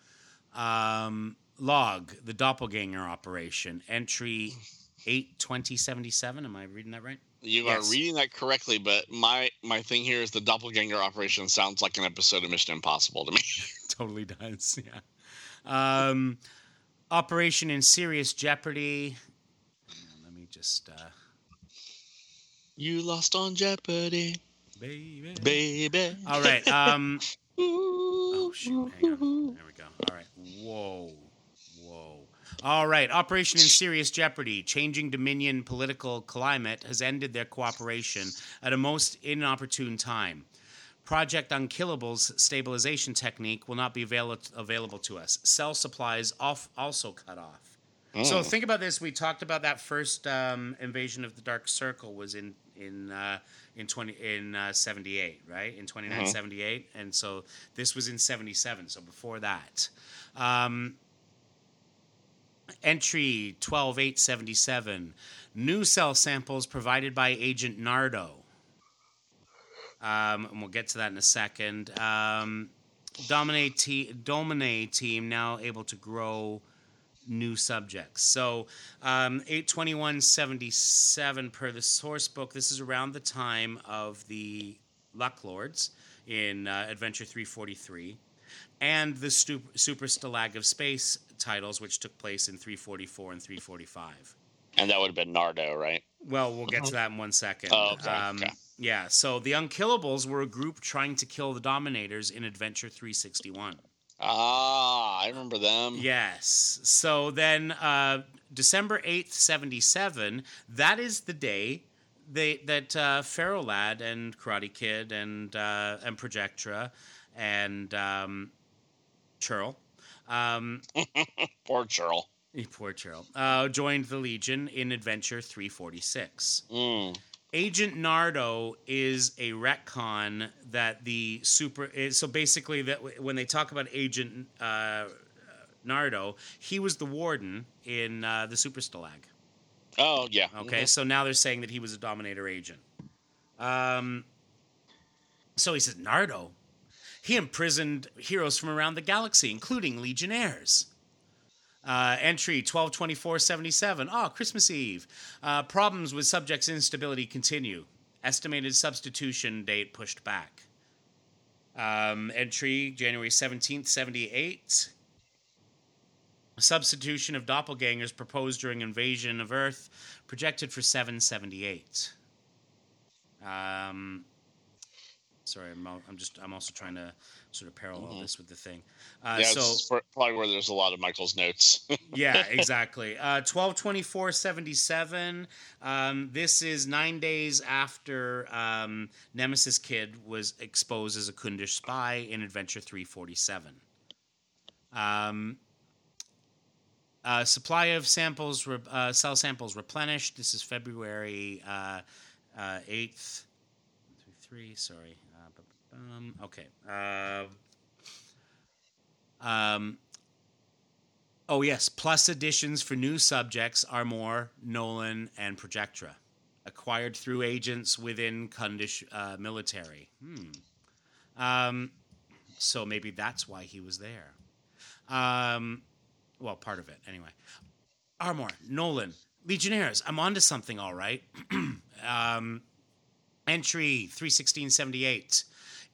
um, log the doppelganger operation entry eight twenty seventy seven. Am I reading that right? You Yes. are reading that correctly, but my my thing here is the doppelganger operation sounds like an episode of Mission Impossible to me. totally does. Yeah. Um, operation in serious jeopardy. On, Let me just uh, you lost on Jeopardy, baby. baby. All right. Um, Oh shoot! Hang on. There we go. All right. Whoa. All right. Operation in Serious Jeopardy, changing Dominion political climate, has ended their cooperation at a most inopportune time. Project Unkillable's stabilization technique will not be avail- available to us. Cell supplies off also cut off. So Mm. think about this. We talked about that first um, invasion of the Dark Circle was in in uh, in twenty in uh, seventy eight, right? In twenty Mhm. 78, and so this was in seventy seven. So before that, um, entry twelve eight seventy seven, new cell samples provided by Agent Nardo. Um, and we'll get to that in a second. Um, Dominate, te- Dominate team now able to grow new subjects. So, um, 82177 per the source book, this is around the time of the Luck Lords in uh, Adventure 343 and the stu- Super Stalag of Space titles, which took place in 344 and 345. And that would have been Nardo, right? Well, we'll get to that in one second. Oh, okay, Um, okay. Yeah, so the Unkillables were a group trying to kill the Dominators in Adventure 361. Ah, I remember them. Yes. So then, uh, December eighth, seventy seven. That is the day they that uh, Ferro Lad and Karate Kid and uh, and Projectra and um, Churl. Um, Poor Churl. poor Churl. Uh, joined the Legion in Adventure 346. Mm. Agent Nardo is a retcon that the super is so basically that when they talk about Agent uh, Nardo, he was the warden in uh, the Super Stalag. Oh yeah. Okay, so now they're saying that he was a Dominator agent. Um, so he says Nardo, he imprisoned heroes from around the galaxy, including Legionnaires. Uh, entry 122477. Oh, Christmas Eve. Uh, problems with subject's instability continue. Estimated substitution date pushed back. Um, entry January 17th, 78. Substitution of doppelgangers proposed during invasion of Earth projected for 778. Um, sorry, I'm, al- I'm just I'm also trying to sort of parallel Mhm. this with the thing. Uh, yeah, so it's probably where there's a lot of Michael's notes. yeah, exactly. Uh, 122477. Um, this is nine days after um, Nemesis Kid was exposed as a Khundish spy in Adventure 347. Um, uh, supply of samples, re- uh, cell samples replenished. This is February uh, uh, 8th. Two, three, sorry. Bum. okay. Uh, um, Oh yes, plus additions for new subjects Armor, Nolan, and Projectra, acquired through agents within Khundish uh, military. Hmm. Um, so maybe that's why he was there. Um, well, part of it anyway. Armor, Nolan, Legionnaires. I'm onto something, all right. um, entry 31678.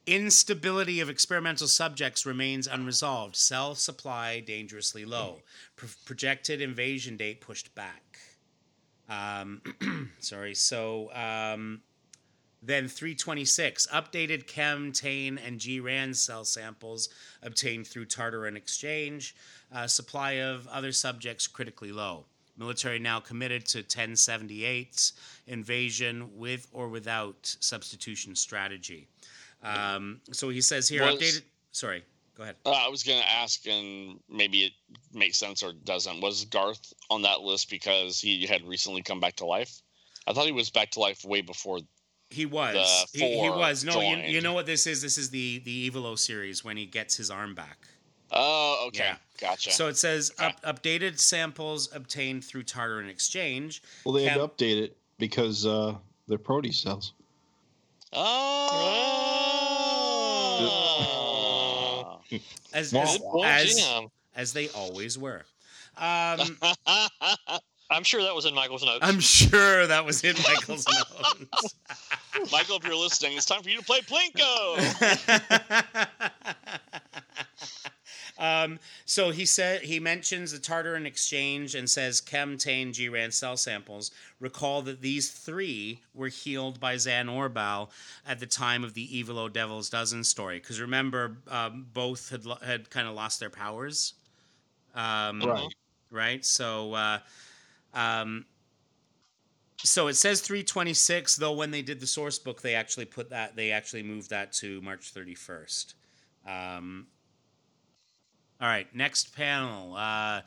Instability of experimental subjects remains unresolved. Cell supply dangerously low. Pro- projected invasion date pushed back. Um, sorry. So um, then 326. Updated Chem, Tane, and G-RAN cell samples obtained through Tartarin exchange. Uh, supply of other subjects critically low. Military now committed to 1078 invasion with or without substitution strategy. Um, so he says here, Was- updated. Sorry, go ahead. Uh, I was going to ask, and maybe it makes sense or doesn't. Was Garth on that list because he had recently come back to life? I thought he was back to life way before. He was. The He, he was. No, you, you know what this is? This is the the Evillo series when he gets his arm back. Oh, okay, Yeah. gotcha. So it says Okay. up, updated samples obtained through Tartarin exchange. Well, they had to update it because uh, they're Proteus cells. oh. As As, Good as, as they always were. Um, I'm sure that was in Michael's notes. I'm sure that was in Michael's notes. Michael, if you're listening, it's time for you to play Plinko. um, so he said he mentions the Tartarin exchange and says Chem, Tane, G-Ran cell samples. Recall that these three were healed by Zan Orbal at the time of the Evillo Devil's Dozen story. Because remember, um, both had lo- had kind of lost their powers. Um, Right. right? So, uh, um, so it says 326. Though when they did the source book, they actually put that they actually moved that to March 31st. Um, all right, next panel. Uh,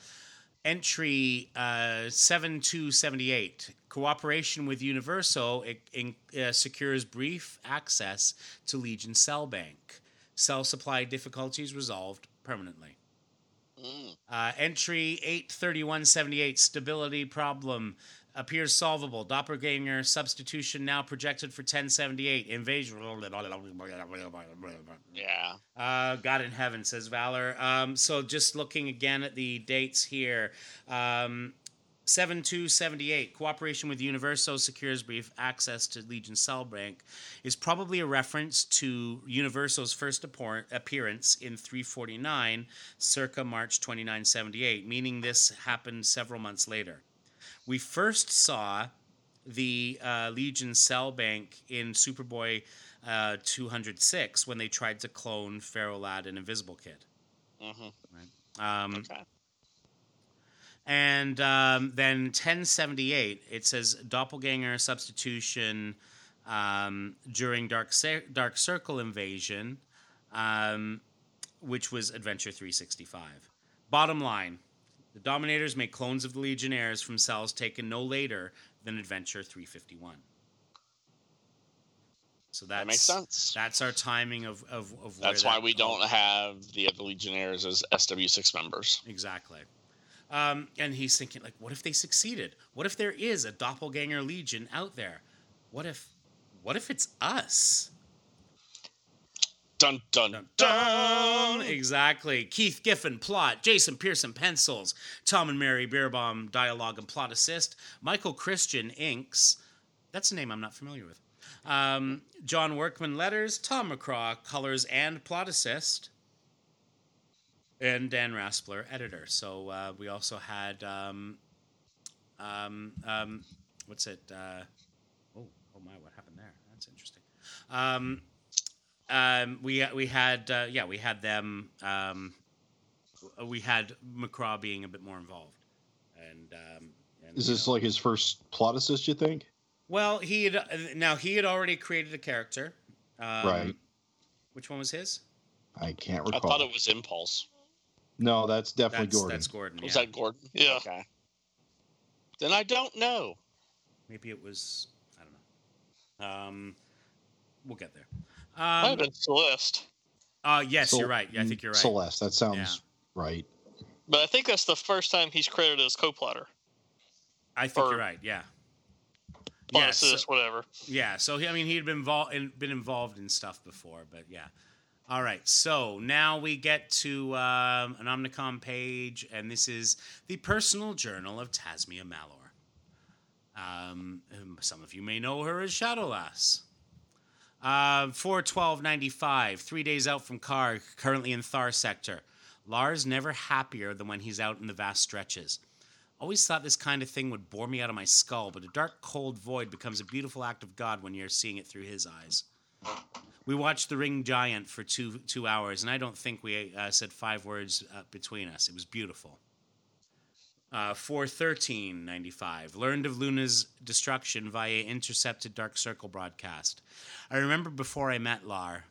entry uh, 7278. Cooperation with Universo it, in, uh, secures brief access to Legion Cell Bank. Cell supply difficulties resolved permanently. Mm. Uh, entry 83178, stability problem appears solvable. Doppelganger substitution now projected for 1078. Invasion. Yeah. Uh, God in heaven, says Valor. Um, so just looking again at the dates here. Um, 7278, cooperation with Universo secures brief access to Legion Cell Bank, is probably a reference to Universo's first appearance in 349, circa March 2978, meaning this happened several months later. We first saw the uh, Legion Cell Bank in Superboy uh, 206 when they tried to clone Ferro Lad and Invisible Kid. Mm-hmm. Um, Okay. and um, then 1078, it says doppelganger substitution um, during Dark, Cir- Dark Circle invasion, um, which was Adventure 365. Bottom line the Dominators make clones of the Legionnaires from cells taken no later than Adventure 351. So that's, That makes sense. That's our timing of, of, of where That's why that we don't have the other Legionnaires as SW6 members. Exactly. Um, and he's thinking, like, what if they succeeded? What if there is a doppelganger legion out there? What if, what if it's us? Dun dun Dun, dun. Exactly. Keith Giffen, plot. Jason Pearson, pencils. Tom and Mary Bierbaum, dialogue and plot assist. Michael Christian, inks. That's a name I'm not familiar with. Um, John Workman, letters. Tom McCraw, colors and plot assist. And Dan Raspler, editor. So uh, we also had, um, um, um, what's it? Uh, oh, oh my, what happened there? That's interesting. Um, we we had uh, yeah we had them um, we had McCraw being a bit more involved and, um, and Is you this know- like his first plot assist? You think? well he had uh, now he had already created a character um, Right. which one was his I can't recall I thought it was Impulse. no, that's definitely that's Gordon. that's Gordon Was yeah. that Gordon? Yeah. Okay. Then I don't know. maybe it was I don't know um, we'll get there Might have um, been Celeste. uh, yes Cel- you're right yeah, I think you're right Celeste. That sounds right. But I think that's the first time he's credited as co-plotter, I think Or- you're right. Yeah. Yeah. so- whatever. Yeah, so he, I mean, he'd been involved in, been involved in stuff before, but yeah. All right, so now we get to um, an Omnicom page, and this is the personal journal of Tasmia Malor. Um, um, some of you may know her as Shadowlass. Uh, 41295, three days out from Karg, currently in Thar sector. Lar's never happier than when he's out in the vast stretches. Always thought this kind of thing would bore me out of my skull, but a dark, cold void becomes a beautiful act of God when you're seeing it through his eyes. We watched The Ring Giant for two two hours, and I don't think we uh, said five words uh, between us. It was beautiful. Uh, 41395. Learned of Luna's destruction via intercepted Dark Circle broadcast. I remember before I met Lar,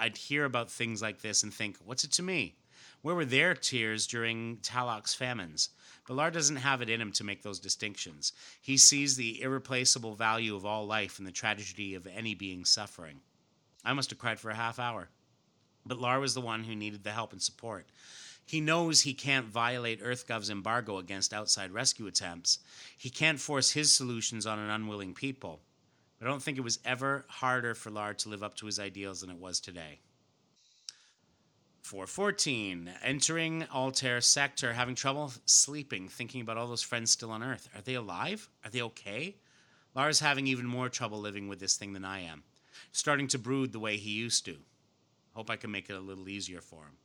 I'd hear about things like this and think, what's it to me? Where were their tears during Talok's famines? But Lar doesn't have it in him to make those distinctions. He sees the irreplaceable value of all life and the tragedy of any being suffering. I must have cried for a half hour. But Lar was the one who needed the help and support. He knows he can't violate EarthGov's embargo against outside rescue attempts. He can't force his solutions on an unwilling people. I don't think it was ever harder for Lar to live up to his ideals than it was today. 414. Entering Altair sector, having trouble sleeping, thinking about all those friends still on Earth. Are they alive? Are they okay? Lar's having even more trouble living with this thing than I am. Starting to brood the way he used to. Hope I can make it a little easier for him.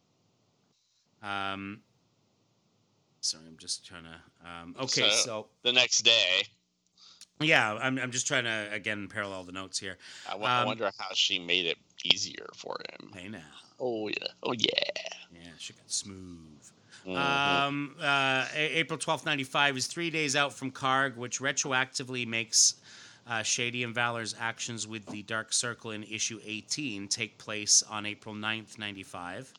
Um, sorry, I'm just trying to. Um, okay, So- so The next day, yeah, I'm, I'm just trying to again parallel the notes here. I I Um, wonder how she made it easier for him. Hey now, Oh yeah. Oh yeah. yeah, she got smooth. Mhm. Um, uh, April twelfth, 95 is three days out from Karg, which retroactively makes uh, Shady and Valor's actions with the Dark Circle in issue 18 take place on April 9th, 95.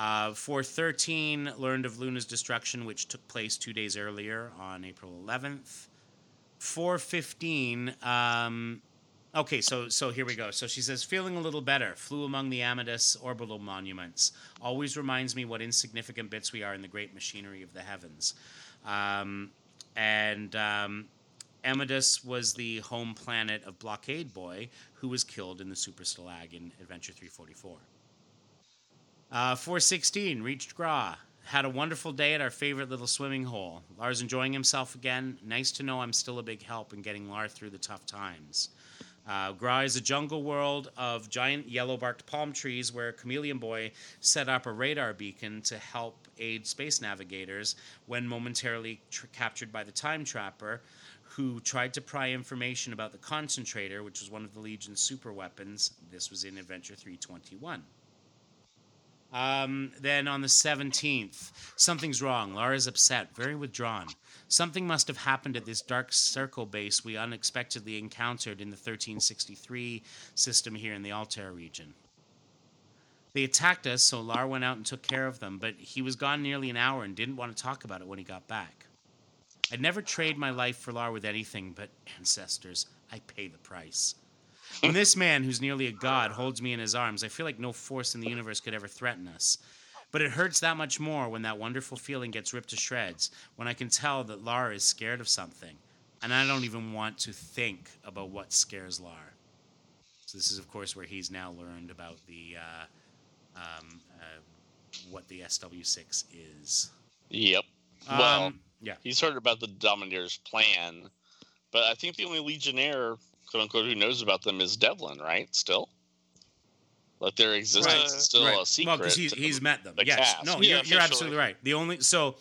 Uh, 413 learned of Luna's destruction, which took place two days earlier on April 11th. 415 um, Okay, so so here we go. So she says, feeling a little better. Flew among the Amadis orbital monuments. Always reminds me what insignificant bits we are in the great machinery of the heavens. Um, and um, Amadeus was the home planet of Blockade Boy, who was killed in the Super Stalag in Adventure 344. Uh, 416 reached Gra. Had a wonderful day at our favorite little swimming hole. Lar's enjoying himself again. Nice to know I'm still a big help in getting Lar through the tough times. Uh, Gra is a jungle world of giant yellow barked palm trees where Chameleon Boy set up a radar beacon to help aid space navigators when momentarily tr- captured by the Time Trapper, who tried to pry information about the Concentrator, which was one of the Legion's super weapons. This was in Adventure 321. Um, then on the 17th, something's wrong. Lara's upset, very withdrawn. Something must have happened at this dark circle base we unexpectedly encountered in the 1363 system here in the Altair region. They attacked us, so Lar went out and took care of them, but he was gone nearly an hour and didn't want to talk about it when he got back. I'd never trade my life for Lar with anything, but ancestors, I pay the price. When this man, who's nearly a god, holds me in his arms, I feel like no force in the universe could ever threaten us. But it hurts that much more when that wonderful feeling gets ripped to shreds, when I can tell that Lar is scared of something, and I don't even want to think about what scares Lar. So this is, of course, where he's now learned about the uh, um, uh, what the SW6 is. Yep. Well, Um, yeah. he's heard about the Dominators' plan, but I think the only Legionnaire, quote unquote, who knows about them is Devlin, right? Still, like their existence Right. is still right. a secret. Well, because he's, to he's met them. the yes. cast. No, Yeah, you're, you're absolutely right. The only so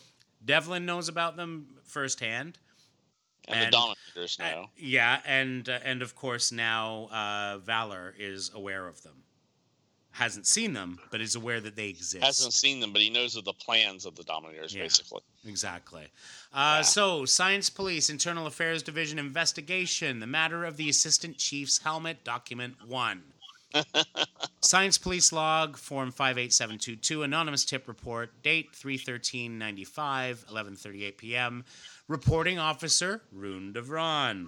Devlin knows about them firsthand. and, and- the Dominators Uh, know. yeah, and uh, and of course now uh, Valor is aware of them. Hasn't seen them, but is aware that they exist. Hasn't seen them, but he knows of the plans of the Dominators, Yeah. basically. Exactly. Uh, Yeah. So, Science Police Internal Affairs Division investigation. The matter of the Assistant Chief's helmet, document one. Science Police log, form 58722, anonymous tip report, date 31395, 11:38 p.m. Reporting officer Rune Devron.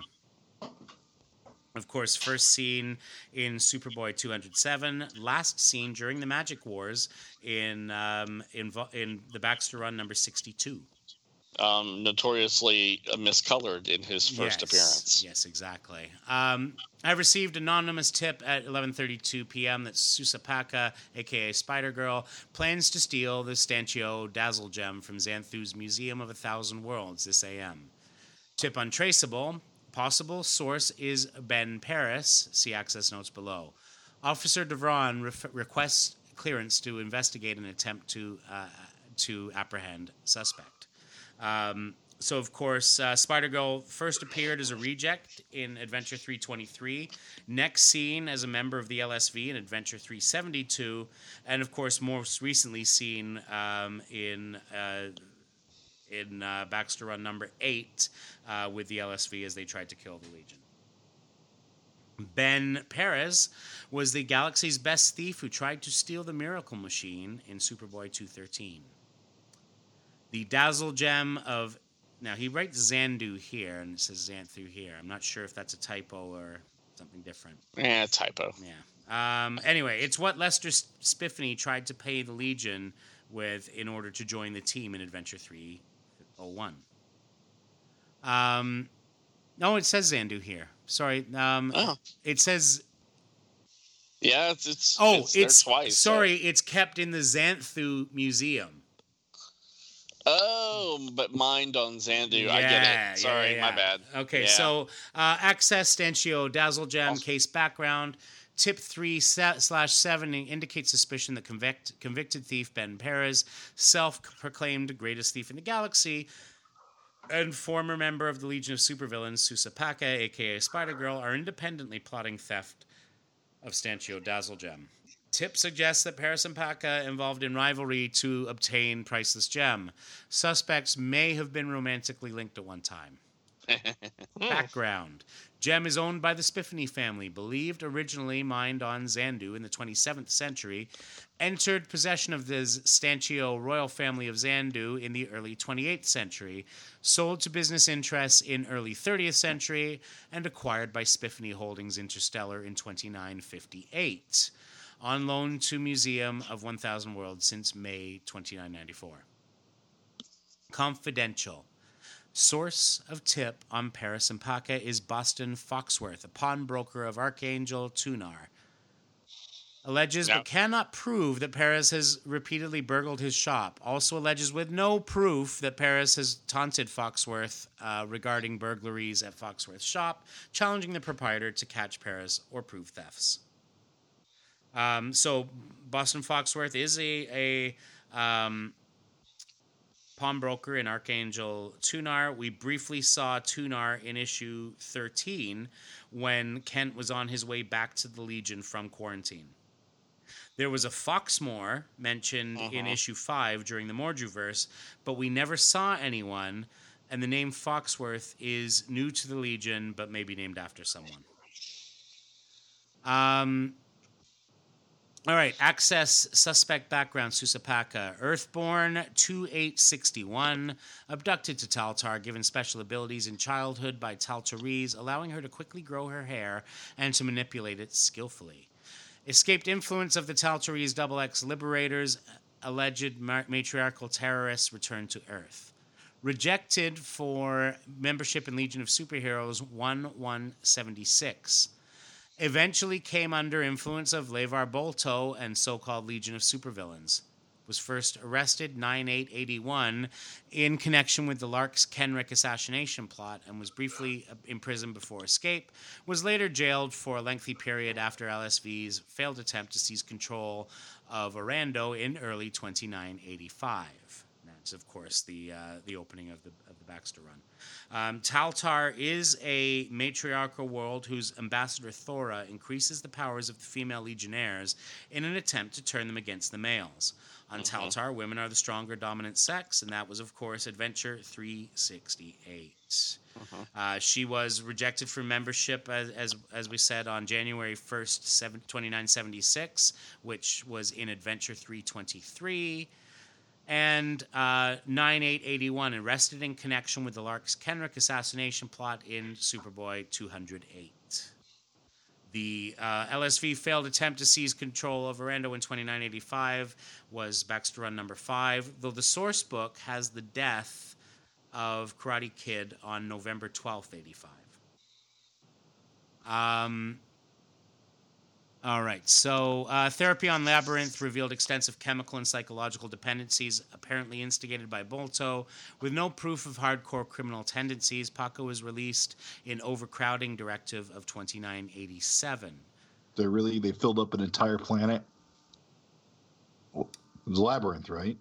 Of course, first seen in Superboy 207, last seen during the Magic Wars in um, in, in the Baxter Run number 62. Um, notoriously miscolored in his first yes, appearance. Yes, exactly. Um, I received an anonymous tip at 11:32 p.m. that Sussa Paka, aka Spider Girl, plans to steal the Stanchio Dazzle Gem from Xanthu's Museum of a Thousand Worlds this AM. Tip untraceable. Possible source is Ben Paris. See access notes below. Officer Devron ref- requests clearance to investigate an attempt to uh, to apprehend suspect. Um, so, of course, uh, Spider Girl first appeared as a reject in Adventure 323, next seen as a member of the LSV in Adventure 372, and of course, most recently seen um, in. Uh, in uh, Baxter Run number eight uh, with the LSV as they tried to kill the Legion. Ben Perez was the galaxy's best thief who tried to steal the Miracle Machine in Superboy 213. The Dazzle Gem of. Now, he writes Xandu here, and it says Xanthu here. I'm not sure if that's a typo or something different. Yeah, typo. Yeah. Um, anyway, it's what Lester Spiffany tried to pay the Legion with in order to join the team in Adventure 301. Um, no, it says Xandu here. Sorry. Um, Oh. It says Yeah, it's it's Oh, it's, it's, twice. so- sorry. It's kept in the Xanthu Museum. Oh, but mind on Xandu. I get it. Sorry, yeah, my bad. Okay, Yeah. so uh, access Stanchio Dazzle Gem Also- case background. Tip three slash seven indicates suspicion that convict, convicted thief Ben Perez, self-proclaimed greatest thief in the galaxy, and former member of the Legion of Supervillains Sussa Paka, aka Spider Girl, are independently plotting theft of Stanchio Dazzle Gem. Tip suggests that Paris and Paka involved in rivalry to obtain Priceless Gem. Suspects may have been romantically linked at one time. Background Gem is owned by the Spiffany family, believed originally mined on Zandu in the 27th century, entered possession of the Stanchio royal family of Zandu in the early 28th century, sold to business interests in early 30th century, and acquired by Spiffany Holdings Interstellar in 2958. On loan to Museum of 1000 Worlds since May 2994. Confidential. Source of tip on Paris and Paka is Boston Foxworth, a pawnbroker of Archangel Tunar. Alleges Yeah. but cannot prove that Paris has repeatedly burgled his shop. Also alleges with no proof that Paris has taunted Foxworth uh, regarding burglaries at Foxworth's shop, challenging the proprietor to catch Paris or prove thefts. Um, so Boston Foxworth is a, a um, pawnbroker in Archangel Tunar. We briefly saw Tunar in issue 13 when Kent was on his way back to the Legion from quarantine. There was a Foxmore mentioned in Uh-huh. issue 5 during the Mordruverse, but we never saw anyone, and the name Foxworth is new to the Legion, but maybe named after someone. Um, all right, access suspect background Sussa Paka. Earthborn 2861, abducted to Taltar, given special abilities in childhood by Taltaris, allowing her to quickly grow her hair and to manipulate it skillfully. Escaped influence of the Taltaris Double X liberators, alleged ma- matriarchal terrorists returned to Earth. Rejected for membership in Legion of Superheroes 1176 eventually came under influence of Levar Bolto and so-called Legion of Supervillains. Was first arrested 9881 in connection with the Lark's Kenrick assassination plot and was briefly imprisoned before escape. Was later jailed for a lengthy period after LSV's failed attempt to seize control of Orlando in early 2985. Of course the uh, the opening of the of the Baxter run. Um, Taltar is a matriarchal world whose ambassador Thora increases the powers of the female legionnaires in an attempt to turn them against the males. On Taltar, women are the stronger dominant sex, and that was, of course, Adventure 368. Uh, she was rejected from membership, as, as, as we said, on January 1st, 7, 2976, which was in Adventure 323 and uh, 9881 arrested in connection with the Lark's Kenrick assassination plot in Superboy 208. The uh, LSV failed attempt to seize control of Orlando in 2985 was Baxter Run number five, though the source book has the death of Karate Kid on November 12th, 85. Um, all right. So, uh, therapy on Labyrinth revealed extensive chemical and psychological dependencies, apparently instigated by Bolto. With no proof of hardcore criminal tendencies, Paka was released in Overcrowding Directive of 2987. They really they filled up an entire planet. It was labyrinth, right?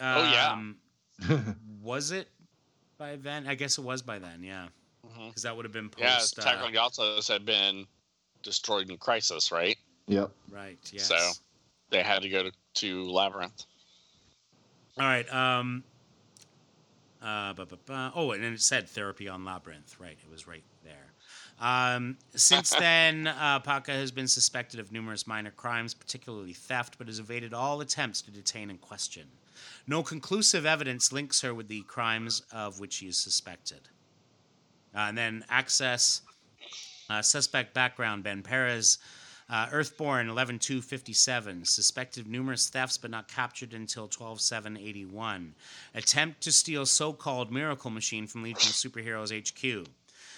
Oh, yeah. Um, was it by then? I guess it was by then, yeah. Mhm. Because that would have been Yeah, post. Attack uh, on had been destroyed in Crisis, right? Yep. right, yes. So they had to go to, to Labyrinth. All right. Um. Uh. bu- bu- bu- Oh, and then it said therapy on labyrinth. Right. It was right there. Um, since then, uh, Paka has been suspected of numerous minor crimes, particularly theft, but has evaded all attempts to detain and question. No conclusive evidence links her with the crimes of which she is suspected. Uh, and then access uh, suspect background Ben Perez, uh, Earthborn 11257, suspected of numerous thefts but not captured until 12781. Attempt to steal so called Miracle Machine from Legion of Superheroes HQ.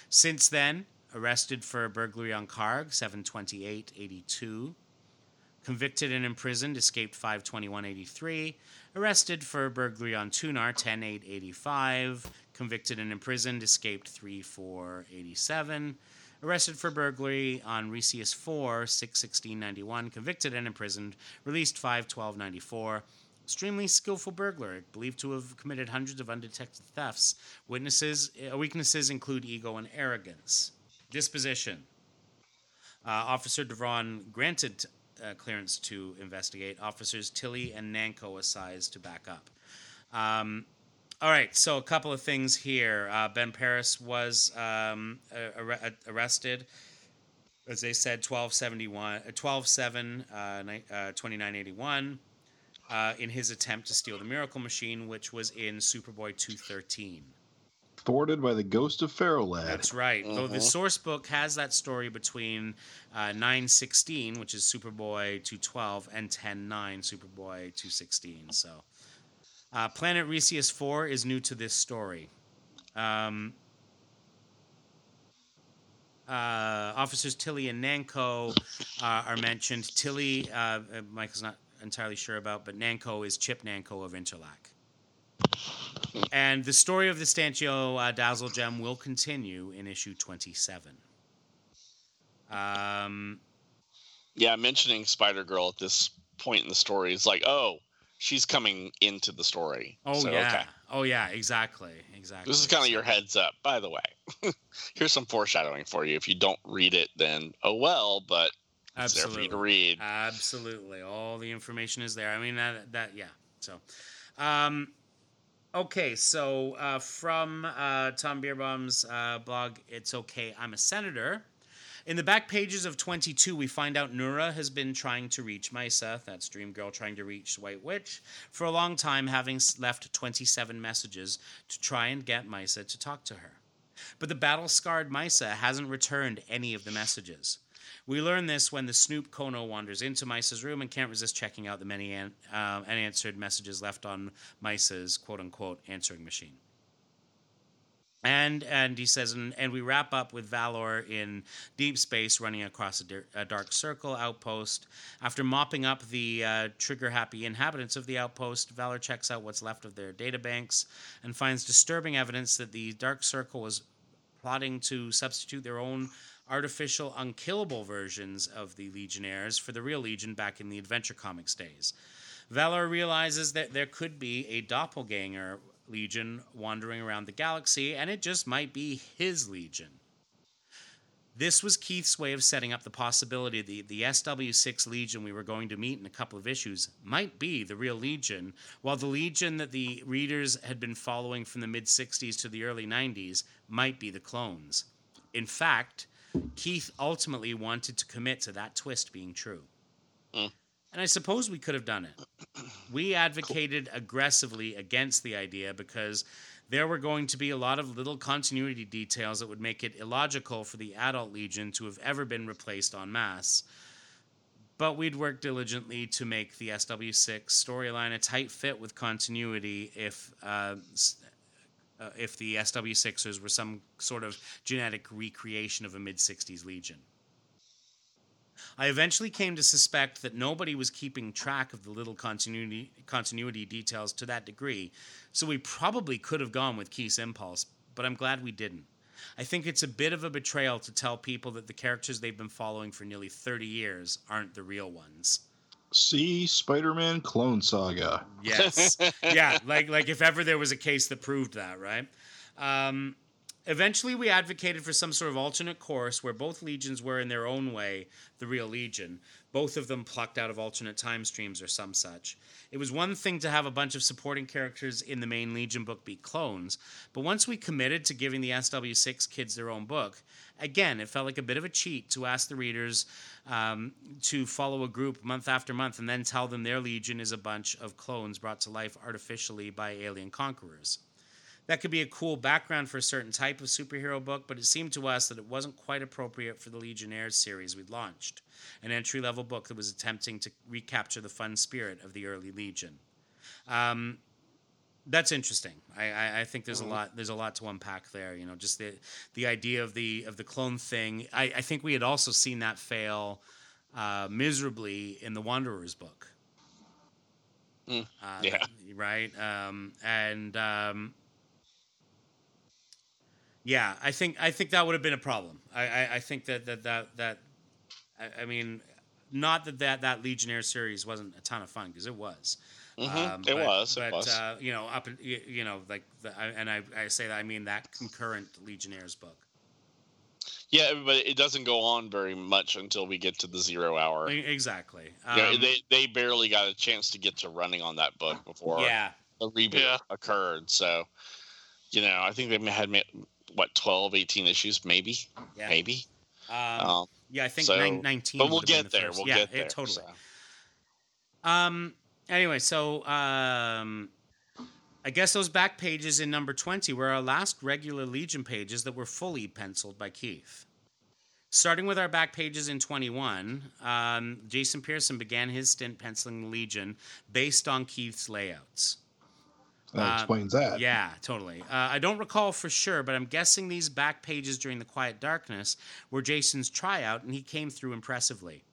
Since then, arrested for burglary on Karg 72882. Convicted and imprisoned, escaped 52183. Arrested for burglary on Tunar 10885. Convicted and imprisoned, escaped 3487. Arrested for burglary on Resius 4, 61691. Convicted and imprisoned, released 51294. Extremely skillful burglar, believed to have committed hundreds of undetected thefts. Witnesses, uh, weaknesses include ego and arrogance. Disposition. Uh, Officer Devron granted uh, clearance to investigate. Officers Tilly and Nanko assigned to back up. Um, all right, so a couple of things here. Uh, ben Paris was um, uh, arre- arrested, as they said, 1271, uh, 12 7, uh, uh, 2981, uh, in his attempt to steal the Miracle Machine, which was in Superboy 213. Thwarted by the ghost of Ferro Lad. That's right. Though the Mhm. source book has that story between uh, 916, which is Superboy 212, and 109, Superboy 216. So, uh, Planet Resius 4 is new to this story. Um, uh, officers Tilly and Nanko uh, are mentioned. Tilly, uh, uh, Michael's not entirely sure about, but Nanko is Chip Nanko of Interlac. And the story of the Stanchio uh, Dazzle Gem will continue in issue 27. Um, Yeah, mentioning Spider Girl at this point in the story is like, oh, she's coming into the story. oh, So, yeah. okay. Oh, yeah, exactly. Exactly. This is kind of your heads up, by the way. Here's some foreshadowing for you. If you don't read it, then oh well, but it's there for you to read. Absolutely. All the information is there. I mean, that, that yeah. So, um, okay. So, uh, from uh, Tom Bierbaum's uh, blog, It's Okay, I'm a Senator. In the back pages of 22, we find out Nura has been trying to reach Mysa, that's Dream Girl trying to reach White Witch, for a long time, having left 27 messages to try and get Mysa to talk to her. But the battle scarred Mysa hasn't returned any of the messages. We learn this when the Snoop Kono wanders into Mysa's room and can't resist checking out the many an, uh, unanswered messages left on Mysa's quote unquote answering machine. And and he says, and, and we wrap up with Valor in deep space running across a, a dark circle outpost. After mopping up the uh, trigger happy inhabitants of the outpost, Valor checks out what's left of their databanks and finds disturbing evidence that the dark circle was plotting to substitute their own artificial, unkillable versions of the Legionnaires for the real Legion back in the Adventure Comics days. Valor realizes that there could be a doppelganger Legion wandering around the galaxy, and it just might be his Legion. This was Keith's way of setting up the possibility that the SW6 Legion we were going to meet in a couple of issues might be the real Legion, while the Legion that the readers had been following from the mid 60s to the early 90s might be the clones. In fact, Keith ultimately wanted to commit to that twist being true. Mm. And I suppose we could have done it. We advocated aggressively against the idea because there were going to be a lot of little continuity details that would make it illogical for the adult Legion to have ever been replaced en masse. But we'd worked diligently to make the SW6 storyline a tight fit with continuity if uh, uh, if the SW6ers were some sort of genetic recreation of a mid 60s Legion. I eventually came to suspect that nobody was keeping track of the little continuity continuity details to that degree, so we probably could have gone with Keith's impulse, but I'm glad we didn't. I think it's a bit of a betrayal to tell people that the characters they've been following for nearly 30 years aren't the real ones. See Spider-Man Clone Saga. Yes. yeah, like like if ever there was a case that proved that, right? Um, eventually, we advocated for some sort of alternate course where both legions were, in their own way, the real legion. Both of them plucked out of alternate time streams or some such. It was one thing to have a bunch of supporting characters in the main Legion book be clones, but once we committed to giving the SW6 kids their own book, again, it felt like a bit of a cheat to ask the readers um, to follow a group month after month and then tell them their Legion is a bunch of clones brought to life artificially by alien conquerors. That could be a cool background for a certain type of superhero book, but it seemed to us that it wasn't quite appropriate for the Legionnaires series we'd launched, an entry level book that was attempting to recapture the fun spirit of the early Legion. Um, that's interesting. I, I, I think there's a lot there's a lot to unpack there. You know, just the the idea of the of the clone thing. I, I think we had also seen that fail uh, miserably in the Wanderers book. Mm, Uh, yeah. Right. Um, and um, yeah, I think I think that would have been a problem. I, I, I think that that that that I, I mean, not that that that Legionnaire series wasn't a ton of fun because it was. Mhm, Um, it but- was. but it was. Uh, you know, up in- you know, like, the, and I, I say that I mean that concurrent Legionnaires book. yeah, but it doesn't go on very much until we get to the zero hour. Exactly. Yeah, Um, they they barely got a chance to get to running on that book before yeah, the reboot Yeah. occurred. So, you know, I think they had ma- what 12, 18 issues, maybe, yeah. maybe. Um, Um, yeah, I think so- nine, 19. but we'll would have been get the there. first. We'll yeah, get there. It, totally. so. Um. Anyway, so um, I guess those back pages in number twenty were our last regular Legion pages that were fully penciled by Keith. Starting with our back pages in 21, um, Jason Pearson began his stint penciling the Legion based on Keith's layouts. That Uh, explains that. Yeah, totally. Uh, I don't recall for sure, but I'm guessing these back pages during the Quiet Darkness were Jason's tryout, and he came through impressively.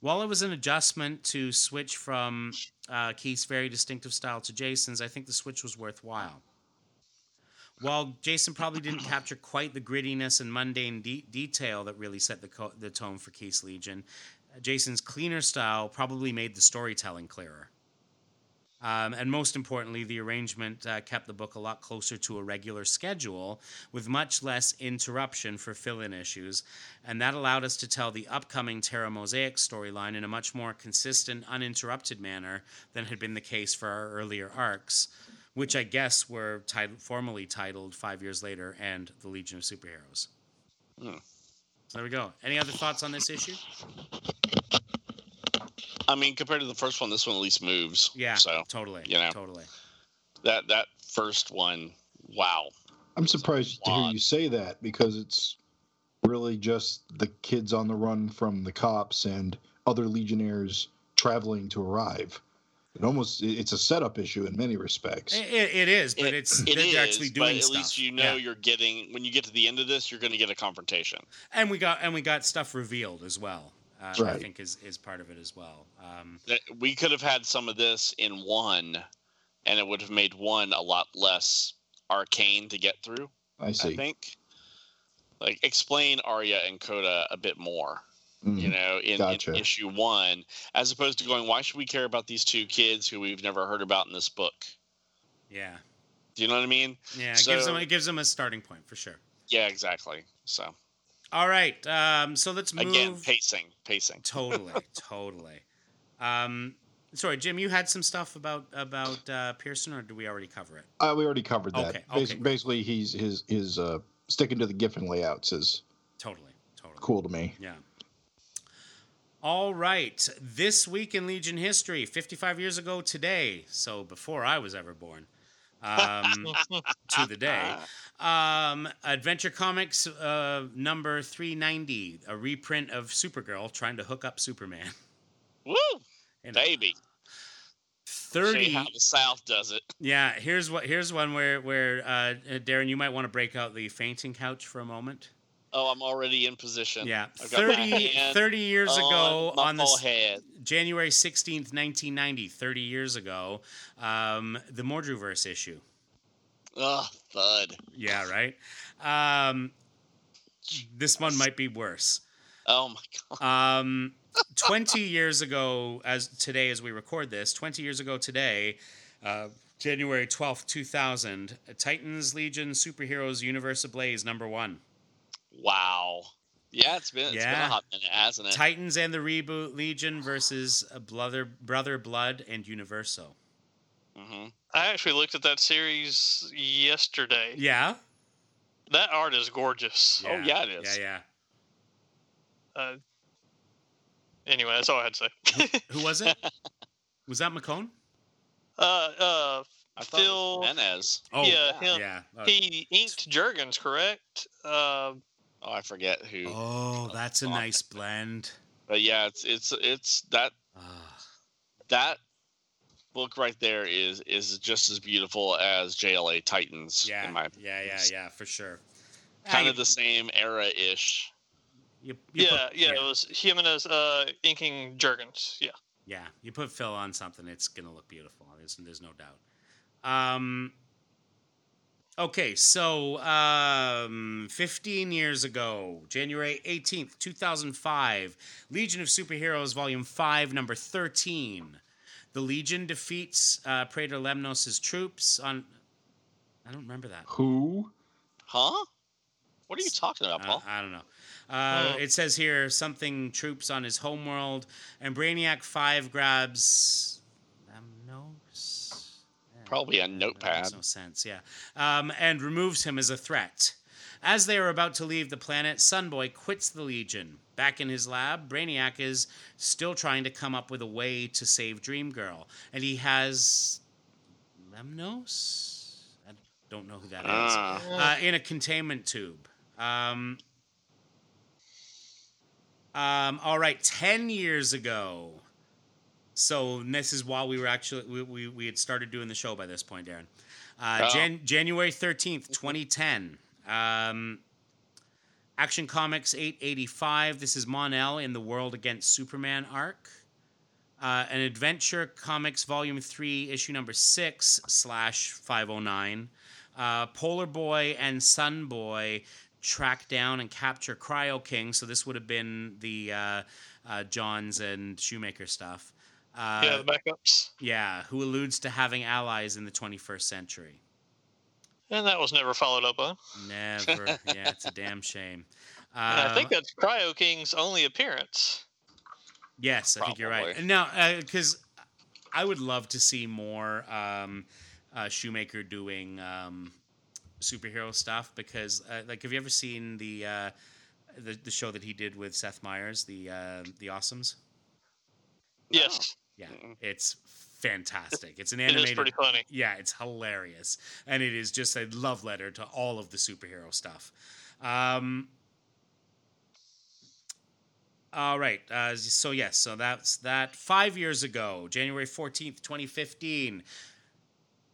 While it was an adjustment to switch from uh, Keith's very distinctive style to Jason's, I think the switch was worthwhile. While Jason probably didn't capture quite the grittiness and mundane de- detail that really set the, co- the tone for Keith's Legion, Jason's cleaner style probably made the storytelling clearer. Um, and most importantly, the arrangement uh, kept the book a lot closer to a regular schedule with much less interruption for fill in issues. And that allowed us to tell the upcoming Terra Mosaic storyline in a much more consistent, uninterrupted manner than had been the case for our earlier arcs, which I guess were tit- formally titled Five Years Later and The Legion of Superheroes. Hmm. So there we go. Any other thoughts on this issue? I mean, compared to the first one, this one at least moves. Yeah, So totally. you know. Totally. that that first one, wow. I'm surprised to hear you say that because it's really just the kids on the run from the cops and other legionnaires traveling to arrive. It almost it's a setup issue in many respects. It, it is, but It- it's it actually doing but at stuff. least you know Yeah. you're getting when you get to the end of this, you're going to get a confrontation. and we got and we got stuff revealed as well. Uh, I think is is part of it as well. Um, That- We could have had some of this in one, and it would have made one a lot less arcane to get through. I see. I think. Like explain Arya and Coda a bit more. Mhm. you know, in, Gotcha. in issue one, as opposed to going, why should we care about these two kids who we've never heard about in this book? yeah, Do you know what I mean? yeah. It gives them So- it gives them a starting point for sure. Yeah, exactly. So All right, um, so let's move. again, pacing, pacing. totally, totally. Um, sorry, Jim, you had some stuff about about uh, Pearson, or did we already cover it? Uh, we already covered that. Okay, Bas- okay. Basically, he's his his uh, sticking to the Giffen layouts is Totally, totally. cool to me. Yeah. All right. This week in Legion history, 55 years ago today, so before I was ever born, um, to the day. Um, Adventure Comics uh, number 390, a reprint of Supergirl trying to hook up Superman. Woo, And baby. 30 See how the South does it. Yeah, here's what here's one where where uh, Darren, you might want to break out the fainting couch for a moment. Oh, I'm already in position. Yeah, I've got my 30, 30 years ago on this forehead. January 16th, 1990, 30 years ago, um, the Mordruverse issue. Ugh, thud. Yeah, right. Um, this one might be worse. Oh my god. Um, 20 years ago, as today, as we record this, 20 years ago today, uh, January 12th, 2000, Titans Legion Superheroes Universe Ablaze number one. Wow. Yeah, it's been it's been a hot minute, hasn't it? Titans and the Reboot Legion versus uh, Brother, Brother Blood and Universo. hmm I actually looked at that series yesterday. Yeah? That art is gorgeous. Oh, yeah, it is. Yeah, yeah. Uh, anyway, that's all I had to say. yeah. Who was it? was that McKone? uh, uh, I thought Phil- Menez. Oh, yeah, him. yeah. Uh, He inked Jurgens, correct? Uh, Oh, I forget who. oh, that's a nice blend. But yeah, it's it's it's that that book right there is is just as beautiful as JLA Titans. yeah, in my yeah, yeah, yeah, for sure. kind Ah, of the same era ish. you- you yeah, put- yeah, it was Jimenez uh, inking Jurgens. Yeah. Yeah, you put Phil on something, it's gonna look beautiful. There's, there's no doubt. Um, okay, so um, 15 years ago, January 18th, 2005, Legion of Superheroes, Volume 5, Number 13. The Legion defeats uh, Praetor Lemnos' troops on. I don't remember that. Who? Huh? What are you talking about, Uh, Paul? I don't know. Uh, Oh. It says here something troops on his homeworld, and Brainiac 5 grabs Lemnos. Probably a that makes notepad. no sense, yeah. Um, and removes him as a threat. As they are about to leave the planet, Sunboy quits the Legion. Back in his lab, Brainiac is still trying to come up with a way to save Dream Girl. And he has. Lemnos? I don't know who that is Ah. uh, in a containment tube. Um, um, all right, 10 years ago. So this is while we were actually, we, we, we had started doing the show by this point, Darren. Uh, Oh. Jan- January 13th, 2010. Um, Action Comics 885. This is Mon-El in the World Against Superman arc. Uh, an Adventure Comics Volume 3, issue number 6, slash 509. Uh, Polar Boy and Sun Boy track down and capture Cryo King. So this would have been the uh, uh, Johns and Shoemaker stuff. Uh, yeah, the backups. yeah, who alludes to having allies in the 21st century. And that was never followed up on. Never. yeah, it's a damn shame. And I think Uh, that's Cryo King's only appearance. Yes, I think you're right. Probably. Now, because I would love to see more um, uh, Shoemaker doing um, superhero stuff. Because, uh, like, have you ever seen the, uh, the the show that he did with Seth Meyers, the uh, the Awesomes? Yes, Yeah, it's fantastic. It's an animated. is pretty funny. Yeah, it's hilarious, and it is just a love letter to all of the superhero stuff. Um, all right, uh, so yes, so that's that. Five years ago, January fourteenth, twenty fifteen.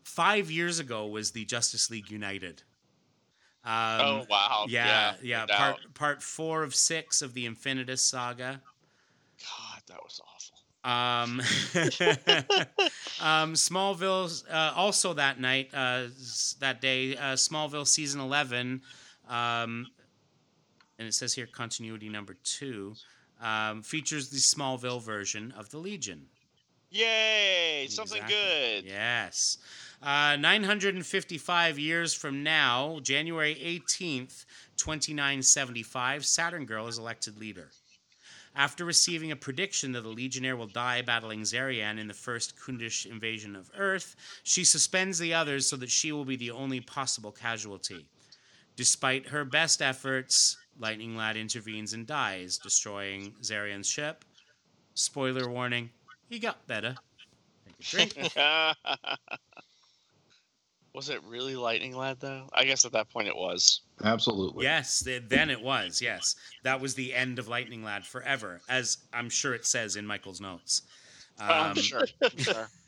Five years ago was the Justice League United. Um, oh wow. yeah, no yeah. part part four of six of the Infinitus saga. God, that was awful. Um, um, Smallville, uh, also that night, uh, that day, uh, Smallville season 11, um, and it says here continuity number two, um, features the Smallville version of the Legion. Yay! Something Exactly. good. Yes. Uh, 955 years from now, January 18th, 2975, Saturn Girl is elected leader. After receiving a prediction that a Legionnaire will die battling Zaryan in the first Khundish invasion of Earth, she suspends the others so that she will be the only possible casualty. Despite her best efforts, Lightning Lad intervenes and dies, destroying Zaryan's ship. Spoiler warning, he got better. A drink. Was it really Lightning Lad though? I guess at that point it was. Absolutely. Yes, then it was. Yes, that was the end of Lightning Lad forever, as I'm sure it says in Michael's notes. Um, Um, sure. sure.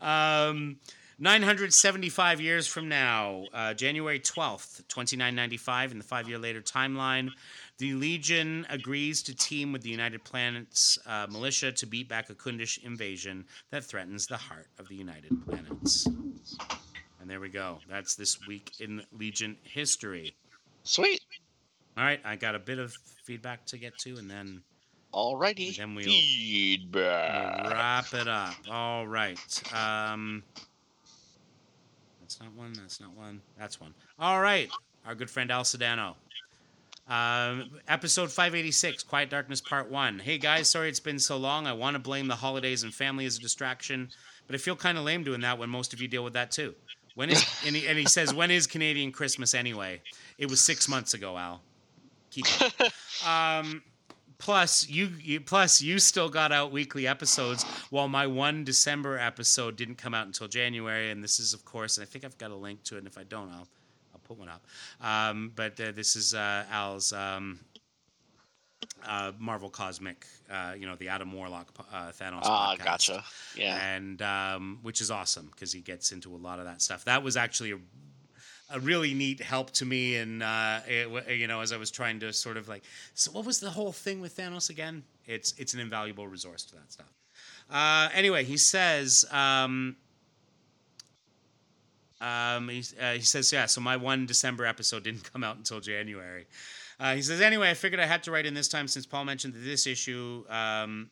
Um, 975 years from now, uh, January 12th, 2995, in the five year later timeline, the Legion agrees to team with the United Planets uh, militia to beat back a Khundish invasion that threatens the heart of the United Planets. And there we go. That's this week in Legion history. Sweet. All right, I got a bit of feedback to get to, and then Alrighty. Then we'll- Feedback. We'll wrap it up. All right. Um, that's not one. That's not one. That's one. All right. Our good friend Al Sedano. Um, episode 586, Quiet Darkness Part 1. Hey guys, sorry it's been so long. I want to blame the holidays and family as a distraction, but I feel kind of lame doing that when most of you deal with that too. When is and he, and he says, when is Canadian Christmas anyway? It was six months ago, Al. Keep it. Um, plus you, you plus you still got out weekly episodes while my one december episode didn't come out until january and this is of course and i think i've got a link to it and if i don't i'll i'll put one up um, but uh, this is uh, al's um, uh, marvel cosmic uh, you know the adam warlock uh, thanos Ah, podcast gotcha. Yeah. and um, which is awesome because he gets into a lot of that stuff. That was actually a, a really neat help to me, and uh, it, you know, as I was trying to sort of like, so what was the whole thing with Thanos again? It's it's an invaluable resource to that stuff. Uh, anyway, he says. Um, um, he, uh, he says, yeah, so my one December episode didn't come out until January. Uh, he says, anyway, I figured I had to write in this time since Paul mentioned that this issue um,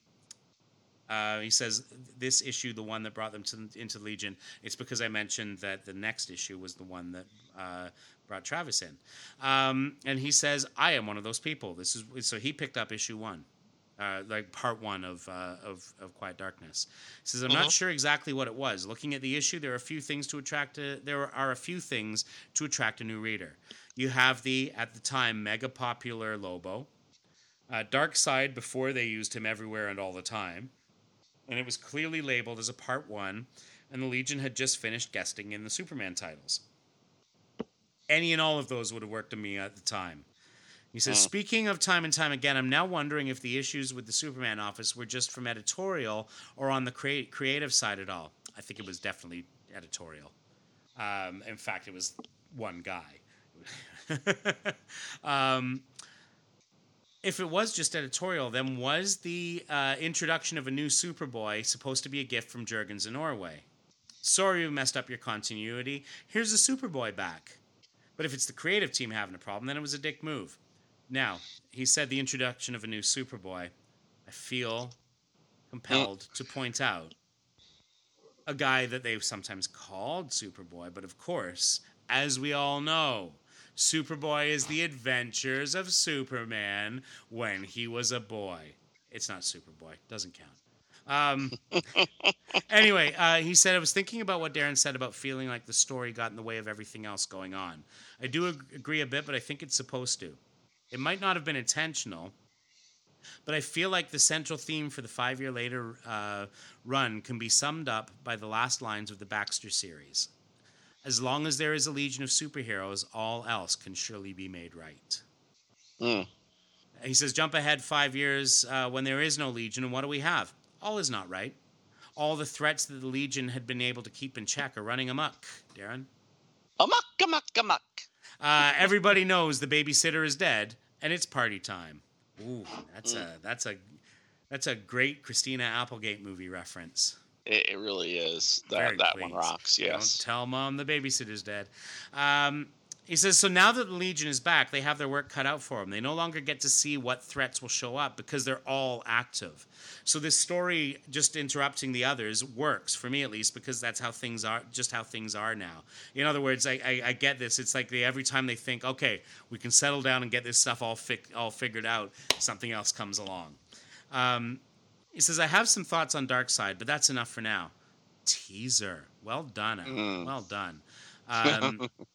uh, he says this issue, the one that brought them to, into Legion, it's because I mentioned that the next issue was the one that uh, brought Travis in. Um, and he says, I am one of those people. This is so he picked up issue one, uh, like part one of, uh, of of Quiet Darkness. He says, I'm not Mhm. sure exactly what it was. Looking at the issue, there are a few things to attract. A, there are a few things to attract a new reader. You have the at the time mega popular Lobo. Uh, Darkseid before they used him everywhere and all the time and it was clearly labeled as a part one, and the Legion had just finished guesting in the Superman titles. Any and all of those would have worked to me at the time. He says, Mm. speaking of time and time again, I'm now wondering if the issues with the Superman office were just from editorial or on the crea- creative side at all. I think it was definitely editorial. Um, in fact, it was one guy. um, if it was just editorial, then was the uh, introduction of a new Superboy supposed to be a gift from Jurgens and Ordway? Sorry we messed up your continuity. Here's a Superboy back. But if it's the creative team having a problem, then it was a dick move. Now, he said the introduction of a new Superboy. I feel compelled to point out a guy that they've sometimes called Superboy, but of course, as we all know, Superboy is the adventures of Superman when he was a boy. It's not Superboy, doesn't count. Um, anyway, uh, he said, I was thinking about what Darren said about feeling like the story got in the way of everything else going on. I do ag- agree a bit, but I think it's supposed to. It might not have been intentional, but I feel like the central theme for the five year later uh, run can be summed up by the last lines of the Baxter series. As long as there is a legion of superheroes, all else can surely be made right. Mm. He says, jump ahead five years uh, when there is no legion, and what do we have? All is not right. All the threats that the legion had been able to keep in check are running amok, Darren. Amok, amok, amok. Uh, everybody knows the babysitter is dead, and it's party time. Ooh, that's a that's a that's a great Christina Applegate movie reference. It, it really is. Very That, that one rocks. Yes. Don't tell mom the babysitter's dead. Um, he says, so now that the Legion is back, they have their work cut out for them. They no longer get to see what threats will show up because they're all active. So this story, just interrupting the others, works for me at least because that's how things are, just how things are now. In other words, I, I, I get this. It's like they every time they think, okay, we can settle down and get this stuff all fi- all figured out, something else comes along. Um, he says, I have some thoughts on Darkseid, but that's enough for now. Teaser. Well done, Al. Mm. Well done. Um,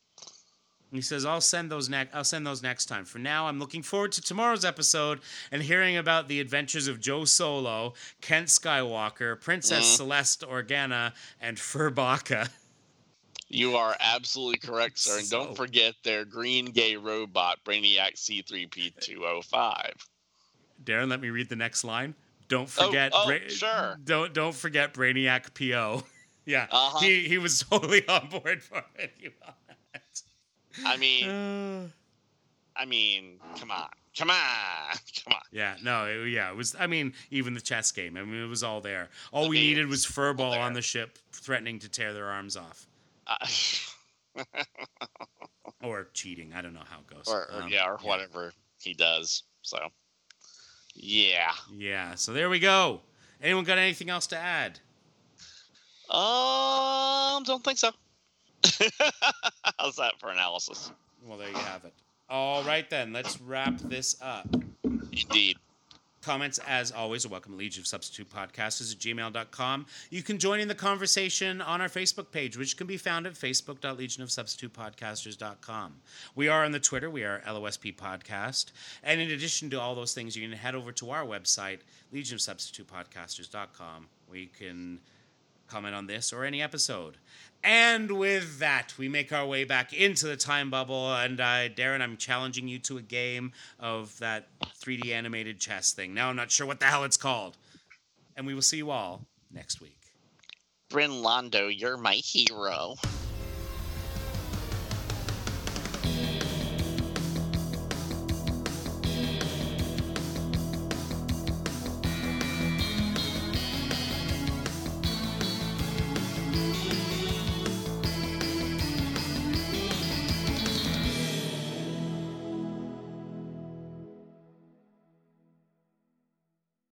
He says, "I'll send those next. I'll send those next time. For now, I'm looking forward to tomorrow's episode and hearing about the adventures of Joe Solo, Kent Skywalker, Princess Mhm. Celeste Organa, and Furbaka." You are absolutely correct, sir. And So- don't forget their green gay robot, Brainiac C3P205. Darren, let me read the next line. Don't forget. oh, sure. Don't don't forget Brainiac Po. yeah, Uh-huh. he he was totally on board for it. You know that. I mean, Uh, I mean, come on. Come on. Come on. yeah, no, it, yeah, it was. I mean, even the chess game. I mean, it was all there. All I we needed was Furball on the ship, threatening to tear their arms off, Uh, or cheating. I don't know how it goes. or, or Um, yeah, or whatever he does. So, yeah. Yeah. So there we go. Anyone got anything else to add? Um, don't think so. How's that for analysis? Well, there you have it. All right then, let's wrap this up. Indeed. Comments, as always, are welcome at Legion of Substitute Podcasters at gmail.com. You can join in the conversation on our Facebook page, which can be found at facebook.legionofsubstitutepodcasters.com. We are on the Twitter. We are LOSP Podcast. And in addition to all those things, you can head over to our website, legionofsubstitutepodcasters.com, where you can comment on this or any episode. And with that, we make our way back into the time bubble. And uh, Darren, I'm challenging you to a game of that 3D animated chess thing. Now I'm not sure what the hell it's called. And we will see you all next week. Brin Londo, you're my hero.